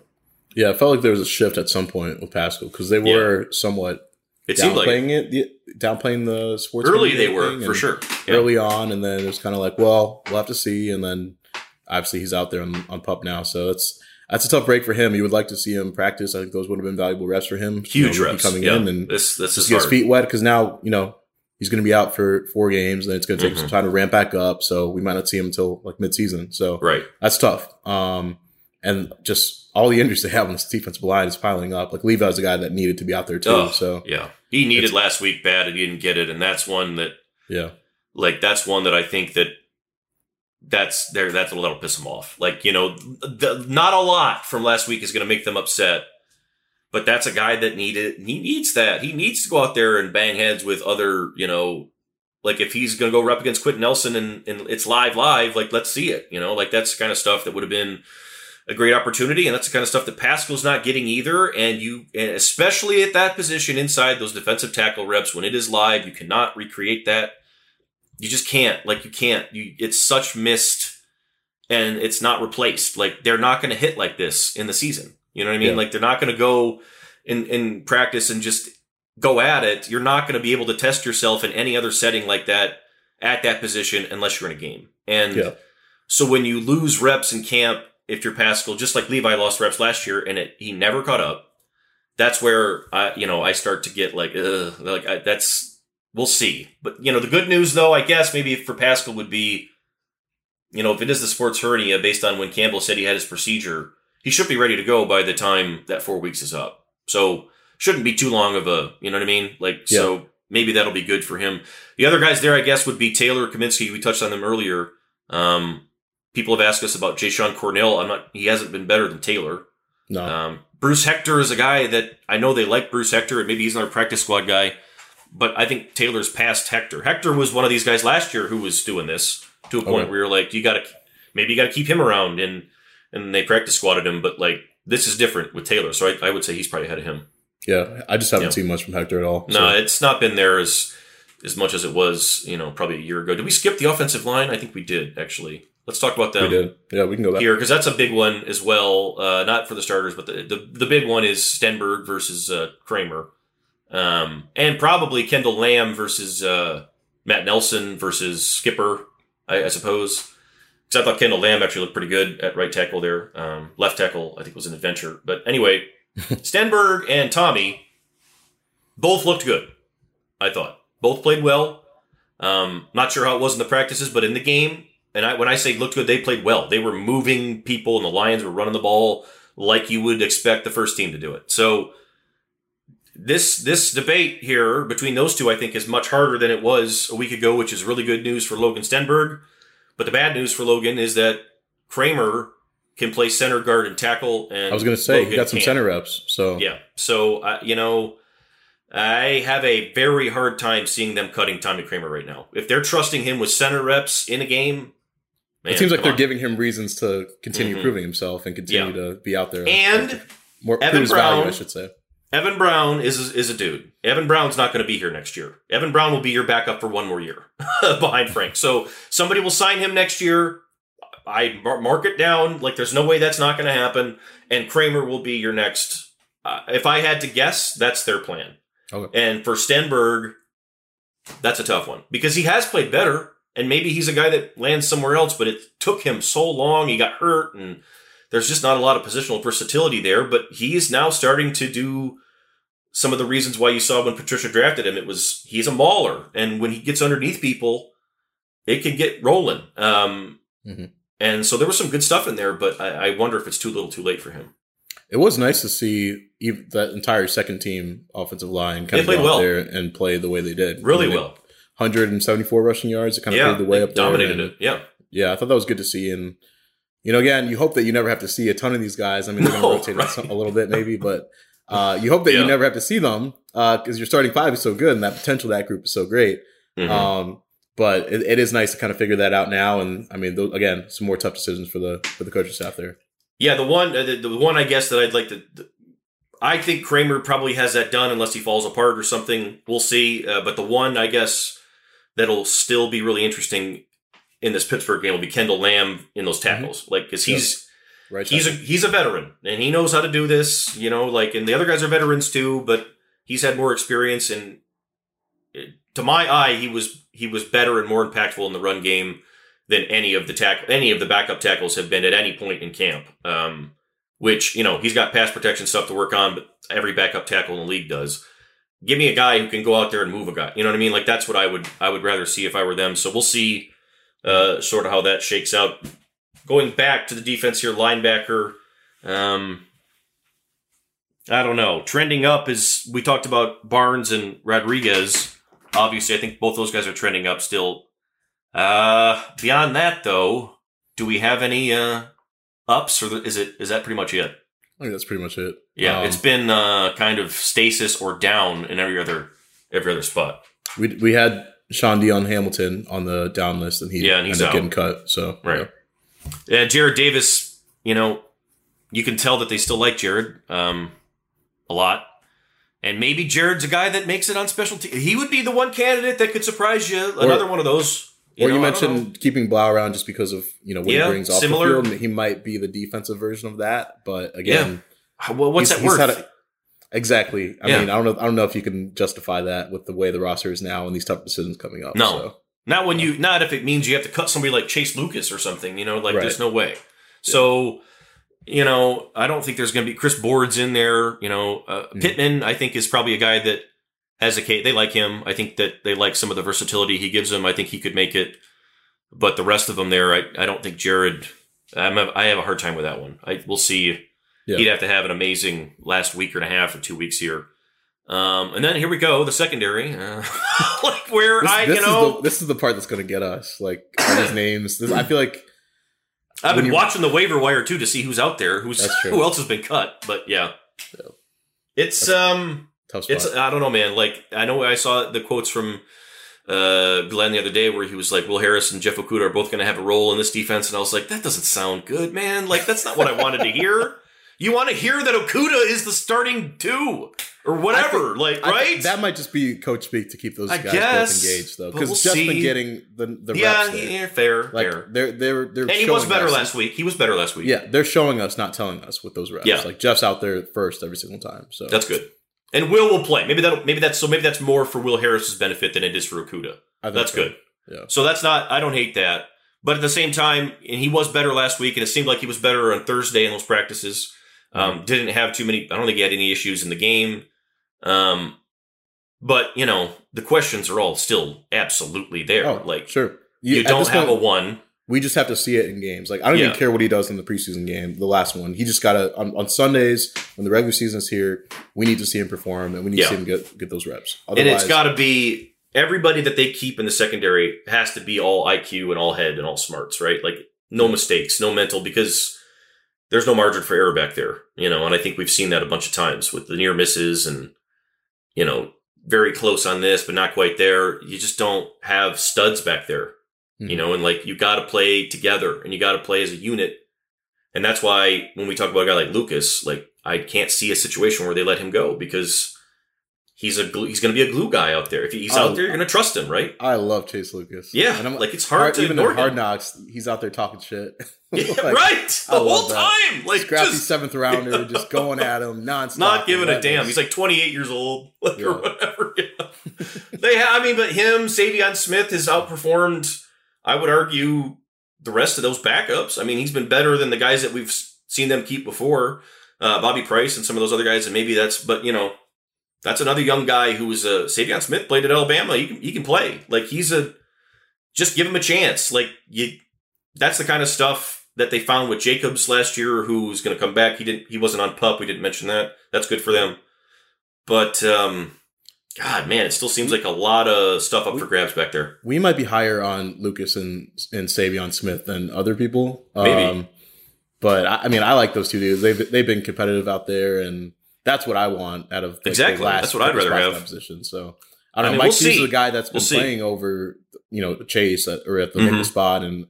C: Yeah, I felt like there was a shift at some point with Paschal because they were somewhat
B: It seemed like
C: downplaying it, downplaying the sports.
B: early they were for sure. Yeah.
C: Early on, and then it was kind of like, well, we'll have to see. And then obviously he's out there on, on pup now, so it's. that's a tough break for him. You would like to see him practice. I think those would have been valuable reps for him.
B: Huge
C: you
B: know, reps
C: coming
B: yeah.
C: in and
B: this this is
C: his feet wet because now you know he's going to be out for four games, and it's going to take
B: Mhm.
C: some time to ramp back up. So we might not see him until like midseason. So
B: right.
C: that's tough. Um, and just all the injuries they have on this defensive line is piling up. Like Levi's a guy that needed to be out there too.
B: Oh,
C: so
B: yeah, he needed last week bad, and he didn't get it, and that's one that
C: yeah,
B: like that's one that I think that that's there that's that'll piss them off. Like you know, the, not a lot from last week is going to make them upset, but that's a guy that needed he needs that he needs to go out there and bang heads with other you know. Like if he's going to go up against Quenton Nelson and, and it's live, live, like let's see it, you know, like that's the kind of stuff that would have been a great opportunity, and that's the kind of stuff that Paschal's not getting either. And you, and especially at that position inside those defensive tackle reps, when it is live, you cannot recreate that. You just can't. Like you can't. You, it's such missed, and it's not replaced. Like they're not going to hit like this in the season. You know what I mean?
C: Yeah.
B: Like they're not going to go in in practice and just go at it. You're not going to be able to test yourself in any other setting like that at that position unless you're in a game. And
C: Yeah.
B: so when you lose reps in camp, if you're Paschal, just like Levi lost reps last year and it, he never caught up, that's where I, you know, I start to get like, ugh, like I, that's, we'll see. But you know, the good news though, I guess maybe for Paschal would be, you know, if it is the sports hernia based on when Campbell said he had his procedure, he should be ready to go by the time that four weeks is up. So shouldn't be too long of a, you know what I mean? Like, so maybe that'll be good for him. The other guys there, I guess, would be Taylor Cominsky. We touched on them earlier. Um, people have asked us about Jashon Cornell. I'm not, he hasn't been better than Taylor.
C: no,
B: Um, Bruce Hector is a guy that I know they like Bruce Hector, and maybe he's another practice squad guy. But I think Taylor's past Hector. Hector was one of these guys last year who was doing this to a point
C: Okay.
B: where you're like, you got to maybe you got to keep him around, and and they practice squatted him. But like this is different with Taylor, so I, I would say he's probably ahead of him.
C: yeah. I just haven't
B: Yeah.
C: seen much from Hector at all.
B: No, it's not been there as as much as it was, you know, probably a year ago. Did we skip the offensive line? I think we did actually. Let's talk about them
C: we did. Yeah, we can go back.
B: here because that's a big one as well. Uh, not for the starters, but the, the the big one is Stenberg versus uh, Kramer, um, and probably Kendall Lamb versus uh, Matt Nelson versus Skipper, I, I suppose. Because I thought Kendall Lamb actually looked pretty good at right tackle there. Um, left tackle, I think, was an adventure. But anyway, Stenberg and Tommy both looked good. I thought both played well. Um, not sure how it was in the practices, but in the game, and I, when I say looked good, they played well. They were moving people, and the Lions were running the ball like you would expect the first team to do it. So this this debate here between those two, I think, is much harder than it was a week ago, which is really good news for Logan Stenberg. But the bad news for Logan is that Kramer can play center guard and tackle. And
C: I was going to say he got some
B: can't.
C: center reps. So
B: Yeah. So, uh, you know, I have a very hard time seeing them cutting Tommy Kramer right now. If they're trusting him with center reps in a game, man,
C: it seems like they're
B: on.
C: giving him reasons to continue
B: Mhm.
C: proving himself and continue to be out there
B: And
C: more
B: Evan
C: his value, I should say.
B: Evan Brown is is a dude. Evan Brown's not going to be here next year. Evan Brown will be your backup for one more year behind Frank. So somebody will sign him next year. I mark it down. Like there's no way that's not going to happen. And Kramer will be your next. Uh, if I had to guess, that's their plan.
C: Okay.
B: And for Stenberg, that's a tough one because he has played better, and maybe he's a guy that lands somewhere else. But it took him so long. He got hurt, and there's just not a lot of positional versatility there. But he is now starting to do some of the reasons why you saw when Patricia drafted him. It was he's a mauler, and when he gets underneath people, it can get rolling. Um,
C: Mhm.
B: And so there was some good stuff in there, but I, I wonder if it's too little, too late for him.
C: It was nice to see even that entire second team offensive line
B: They
C: kind of
B: played
C: go
B: well.
C: there and play the way they did.
B: Really
C: I mean,
B: well.
C: 174 rushing yards. It kind of
B: Yeah,
C: paved the way
B: they
C: up there.
B: dominated
C: and-
B: it. Yeah.
C: Yeah, I thought that was good to see. And, you know, again, you hope that you never have to see a ton of these guys. I mean, they're
B: No,
C: going to rotate
B: right.
C: a little bit maybe, but uh, you hope that
B: Yeah.
C: you never have to see them because your starting five is so good and that potential of that group is so great.
B: Mhm.
C: Um, but it, it is nice to kind of figure that out now. And I mean, those, again, some more tough decisions for the for the coaching staff there.
B: Yeah, the one, uh, the, the one I guess that I'd like to, th- I think Kramer probably has that done unless he falls apart or something. We'll see. Uh, but the one I guess that'll still be really interesting in this Pittsburgh game will be Kendall Lamb in those tackles, like because he's
C: Right?
B: he's a he's a veteran and he knows how to do this. You know, like and the other guys are veterans too, but he's had more experience and to my eye, he was he was better and more impactful in the run game than any of the tack any of the backup tackles have been at any point in camp. Um, which you know he's got pass protection stuff to work on, but every backup tackle in the league does. Give me a guy who can go out there and move a guy. You know what I mean? Like that's what I would I would rather see if I were them. So we'll see uh, sort of how that shakes out. Going back to the defense here, linebacker. Um, I don't know. Trending up is we talked about Barnes and Rodriguez. Obviously, I think both those guys are trending up still. Uh, beyond that, though, do we have any uh, ups, or is it is that pretty much it?
C: I think that's pretty much it.
B: Yeah,
C: Um,
B: it's been uh, kind of stasis or down in every other every other spot.
C: we we had Shaun Dion Hamilton on the down list, and he
B: Yeah, and he's
C: ended up getting cut. So
B: Right.
C: yeah.
B: Uh, Jarrad Davis, you know, you can tell that they still like Jarrad um, a lot. And maybe Jarrad's a guy that makes it on special teams. He would be the one candidate that could surprise you. Another one of those.
C: or
B: know,
C: you
B: I don't know.
C: mentioned keeping Blough around just because of you know what
B: Yeah,
C: he brings off
B: similar.
C: the field. He might be the defensive version of that, but again,
B: Well, what's that worth?
C: a- exactly. I
B: Yeah.
C: mean, I don't know. I don't know if you can justify that with the way the roster is now and these tough decisions coming up.
B: No.
C: so.
B: Not when you, not if it means you have to cut somebody like Chase Lucas or something. You know, like
C: Right.
B: there's no way. So, you know, I don't think there's going to be Chris Board's in there. You know, uh,
C: Mm-hmm.
B: Pittman, I think, is probably a guy that has a case. They like him. I think that they like some of the versatility he gives them. I think he could make it. But the rest of them there, I, I don't think Jarrad. I'm a, I have a hard time with that one. I we'll see.
C: Yeah.
B: He'd have to have an amazing last week and a half or two weeks here. Um, and then here we go, the secondary, uh, like where
C: This,
B: I
C: this
B: you know
C: is the, this is the part that's going to get us. Like all these names. This, I feel like
B: I've been watching the waiver wire too to see who's out there, who's who else has been cut. But yeah,
C: Yeah.
B: it's um,
C: tough spot.
B: it's I don't know, man. Like I know I saw the quotes from uh Glenn the other day where he was like, "Will Harris and Jeff Okudah are both going to have a role in this defense," and I was like, "That doesn't sound good, man. Like that's not what I wanted to hear." You want to hear that Okudah is the starting two or whatever, like
C: I-
B: right?
C: that might just be coach speak to keep those
B: I
C: guys
B: guess,
C: both engaged, though, because
B: we'll
C: Jeff's been getting the the
B: yeah,
C: reps there.
B: yeah, fair,
C: like
B: fair.
C: they're they're they're
B: And he was better
C: us-
B: last week. He was better last week.
C: Yeah, they're showing us, not telling us with those reps.
B: Yeah.
C: like Jeff's out there first every single time. So
B: That's good. And Will will play. Maybe that maybe that's so maybe that's more for Will Harris's benefit than it is for
C: Okudah.
B: That's
C: so.
B: good.
C: Yeah.
B: So that's not I don't hate that. But at the same time, and he was better last week, and it seemed like he was better on Thursday in those practices. Um, didn't have too many. I don't think he had any issues in the game. Um, but you know the questions are all still absolutely there.
C: Oh,
B: like
C: sure.
B: you
C: at
B: don't have
C: point,
B: a one.
C: We just have to see it in games. Like I don't
B: Yeah.
C: even care what he does in the preseason game, the last one. He just got to on, on Sundays when the regular season is here. We need to see him perform, and we need
B: Yeah.
C: to see him get get those reps.
B: and it's got to be everybody that they keep in the secondary has to be all IQ and all head and all smarts, right? Like no mistakes, no mental, because there's no margin for error back there, you know. And I think we've seen that a bunch of times with the near misses and you know very close on this, but not quite there. You just don't have studs back there, you
C: Mhm.
B: know. And like you got to play together and you got to play as a unit. And that's why when we talk about a guy like Lucas, like I can't see a situation where they let him go because he's a glue, he's going to be a glue guy out there. If he's
C: Oh.
B: out there, you're going to trust him, right?
C: I love Chase Lucas.
B: Yeah,
C: And I'm-
B: like it's hard to
C: even
B: ignore
C: in Hard. Knocks. He's out there talking shit.
B: Yeah,
C: Like,
B: right, the whole time, like
C: Scrappy
B: just
C: seventh rounder, just going at him nonstop.
B: not giving a damn. He's like 28 years old, like,
C: Yeah.
B: or whatever. Yeah. they, ha- I mean, but him, Saivion Smith has outperformed. I would argue the rest of those backups. I mean, he's been better than the guys that we've seen them keep before, uh, Bobby Price and some of those other guys. And maybe that's, but you know, that's another young guy who was uh, Saivion Smith played at Alabama. He can, he can play. Like he's a, just give him a chance. Like you, that's the kind of stuff that they found with Jacobs last year, who's going to come back. He didn't, he wasn't on pup. We didn't mention that. That's good for them. But, um, God, man, it still seems like a lot of stuff up for grabs back there.
C: we might be higher on Lucas and and Saivion Smith than other people.
B: Maybe.
C: Um, but I, I mean, I like those two dudes. They've they've been competitive out there, and that's what I want out of like, the
B: Exactly.
C: last
B: That's what I'd rather have.
C: Position. So I don't
B: I
C: know.
B: mean,
C: Mike
B: we'll
C: Hughes
B: see.
C: is a guy that's been
B: We'll see.
C: playing over you know Chase at, or at the
B: Mhm.
C: spot, and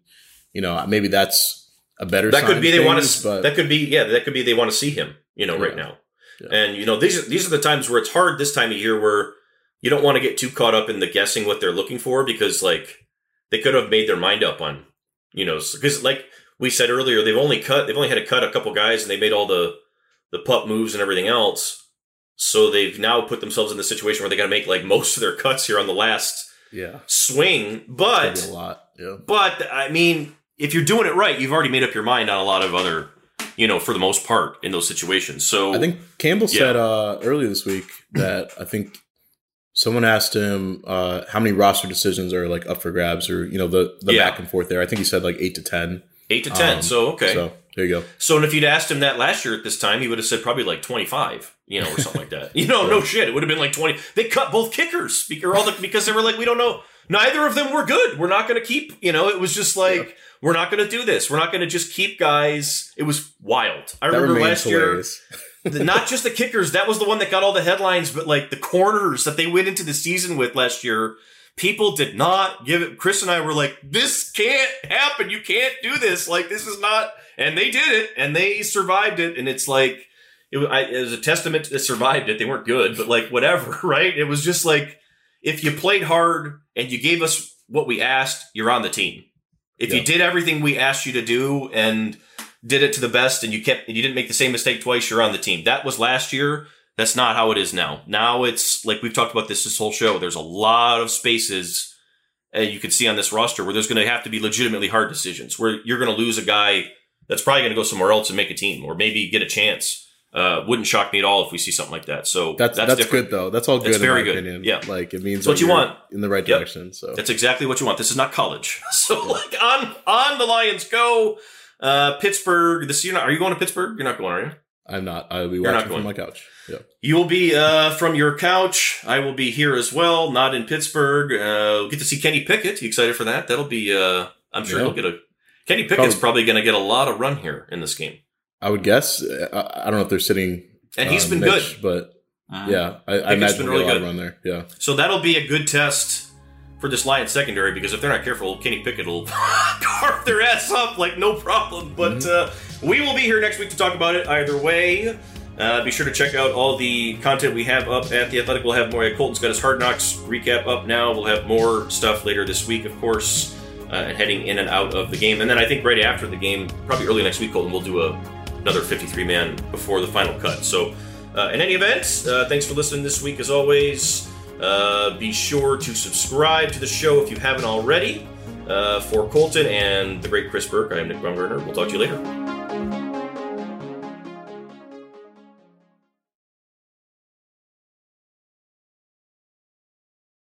C: you know maybe that's a better.
B: That could be they want to.
C: but
B: That could be yeah. That could be they want to see him. You know, right now.
C: Yeah.
B: And you know these are these are the times where it's hard this time of year where you don't want to get too caught up in the guessing what they're looking for because like they could have made their mind up on you know because like we said earlier they've only cut they've only had to cut a couple guys and they made all the the pup moves and everything else so they've now put themselves in the situation where they got to make like most of their cuts here on the last
C: yeah,
B: swing but
C: a lot. Yeah,
B: but I mean, if you're doing it right, you've already made up your mind on a lot of other you know, for the most part in those situations. So
C: I think Campbell
B: Yeah.
C: said uh, earlier this week that I think someone asked him uh, how many roster decisions are like up for grabs or you know the the
B: Yeah.
C: back and forth there. I think he said like eight to ten.
B: eight to ten.
C: Um,
B: so okay.
C: So there you go.
B: So, and if you'd asked him that last year at this time, he would have said probably like 25, you know, or something like that. You know, no shit. It would have been like 20. They cut both kickers the, because they were like, we don't know. Neither of them were good. We're not going to keep, you know, it was just like, we're not going to do this. We're not going to just keep guys. It was wild. I
C: That
B: remember last year,
C: hilarious.
B: the- not just the kickers, that was the one that got all the headlines, but like the corners that they went into the season with last year. People did not give it. Chris and I were like, this can't happen. You can't do this. Like, this is not. And they did it and they survived it. And it's like, it, wa- I, it was a testament that survived it. They weren't good, but like, whatever, right? It was just like, if you played hard and you gave us what we asked, you're on the team. If you did everything we asked you to do and did it to the best and you kept and you didn't make the same mistake twice, you're on the team. That was last year. That's not how it is now. Now it's like we've talked about this this whole show. There's a lot of spaces uh, you can see on this roster where there's going to have to be legitimately hard decisions where you're going to lose a guy that's probably going to go somewhere else and make a team or maybe get a chance. Uh, wouldn't shock me at all if we see something like that. So
C: That's that's,
B: different.
C: good though. That's all good.
B: That's
C: in
B: very
C: my
B: good.
C: Opinion.
B: Yeah.
C: like it means
B: It's what you want.
C: in the right
B: Yep.
C: direction. So
B: That's exactly what you want. This is not college. So like on on the Lions go. Uh, Pittsburgh. This you're not. Are you going to Pittsburgh? You're not going, are you?
C: I'm not. I'll be watching from my couch. Yeah.
B: You will be uh, from your couch. I will be here as well, not in Pittsburgh. Uh, we'll get to see Kenny Pickett. You excited for that? That'll be. Uh, I'm sure
C: Yeah.
B: he'll get a. Kenny Pickett's probably going to get a lot of run here in this game,
C: I would guess. I, I don't know if they're sitting.
B: and he's
C: uh,
B: been
C: Mitch,
B: good.
C: but yeah, I, I imagine
B: been really
C: a lot
B: good.
C: of run there. Yeah.
B: So that'll be a good test for this Lions secondary because if they're not careful, Kenny Pickett will carve their ass up like no problem. But uh, we will be here next week to talk about it either way. Uh, be sure to check out all the content we have up at The Athletic. We'll have more. Colton's got his Hard Knocks recap up now. We'll have more stuff later this week, of course, uh, and heading in and out of the game. And then I think right after the game, probably early next week, Colton, we'll do a, another 53 man before the final cut. So, uh, in any event, uh, thanks for listening this week as always. Uh, be sure to subscribe to the show if you haven't already. Uh, for Colton and the great Chris Burke, I am Nick Baumgardner. We'll talk to you later.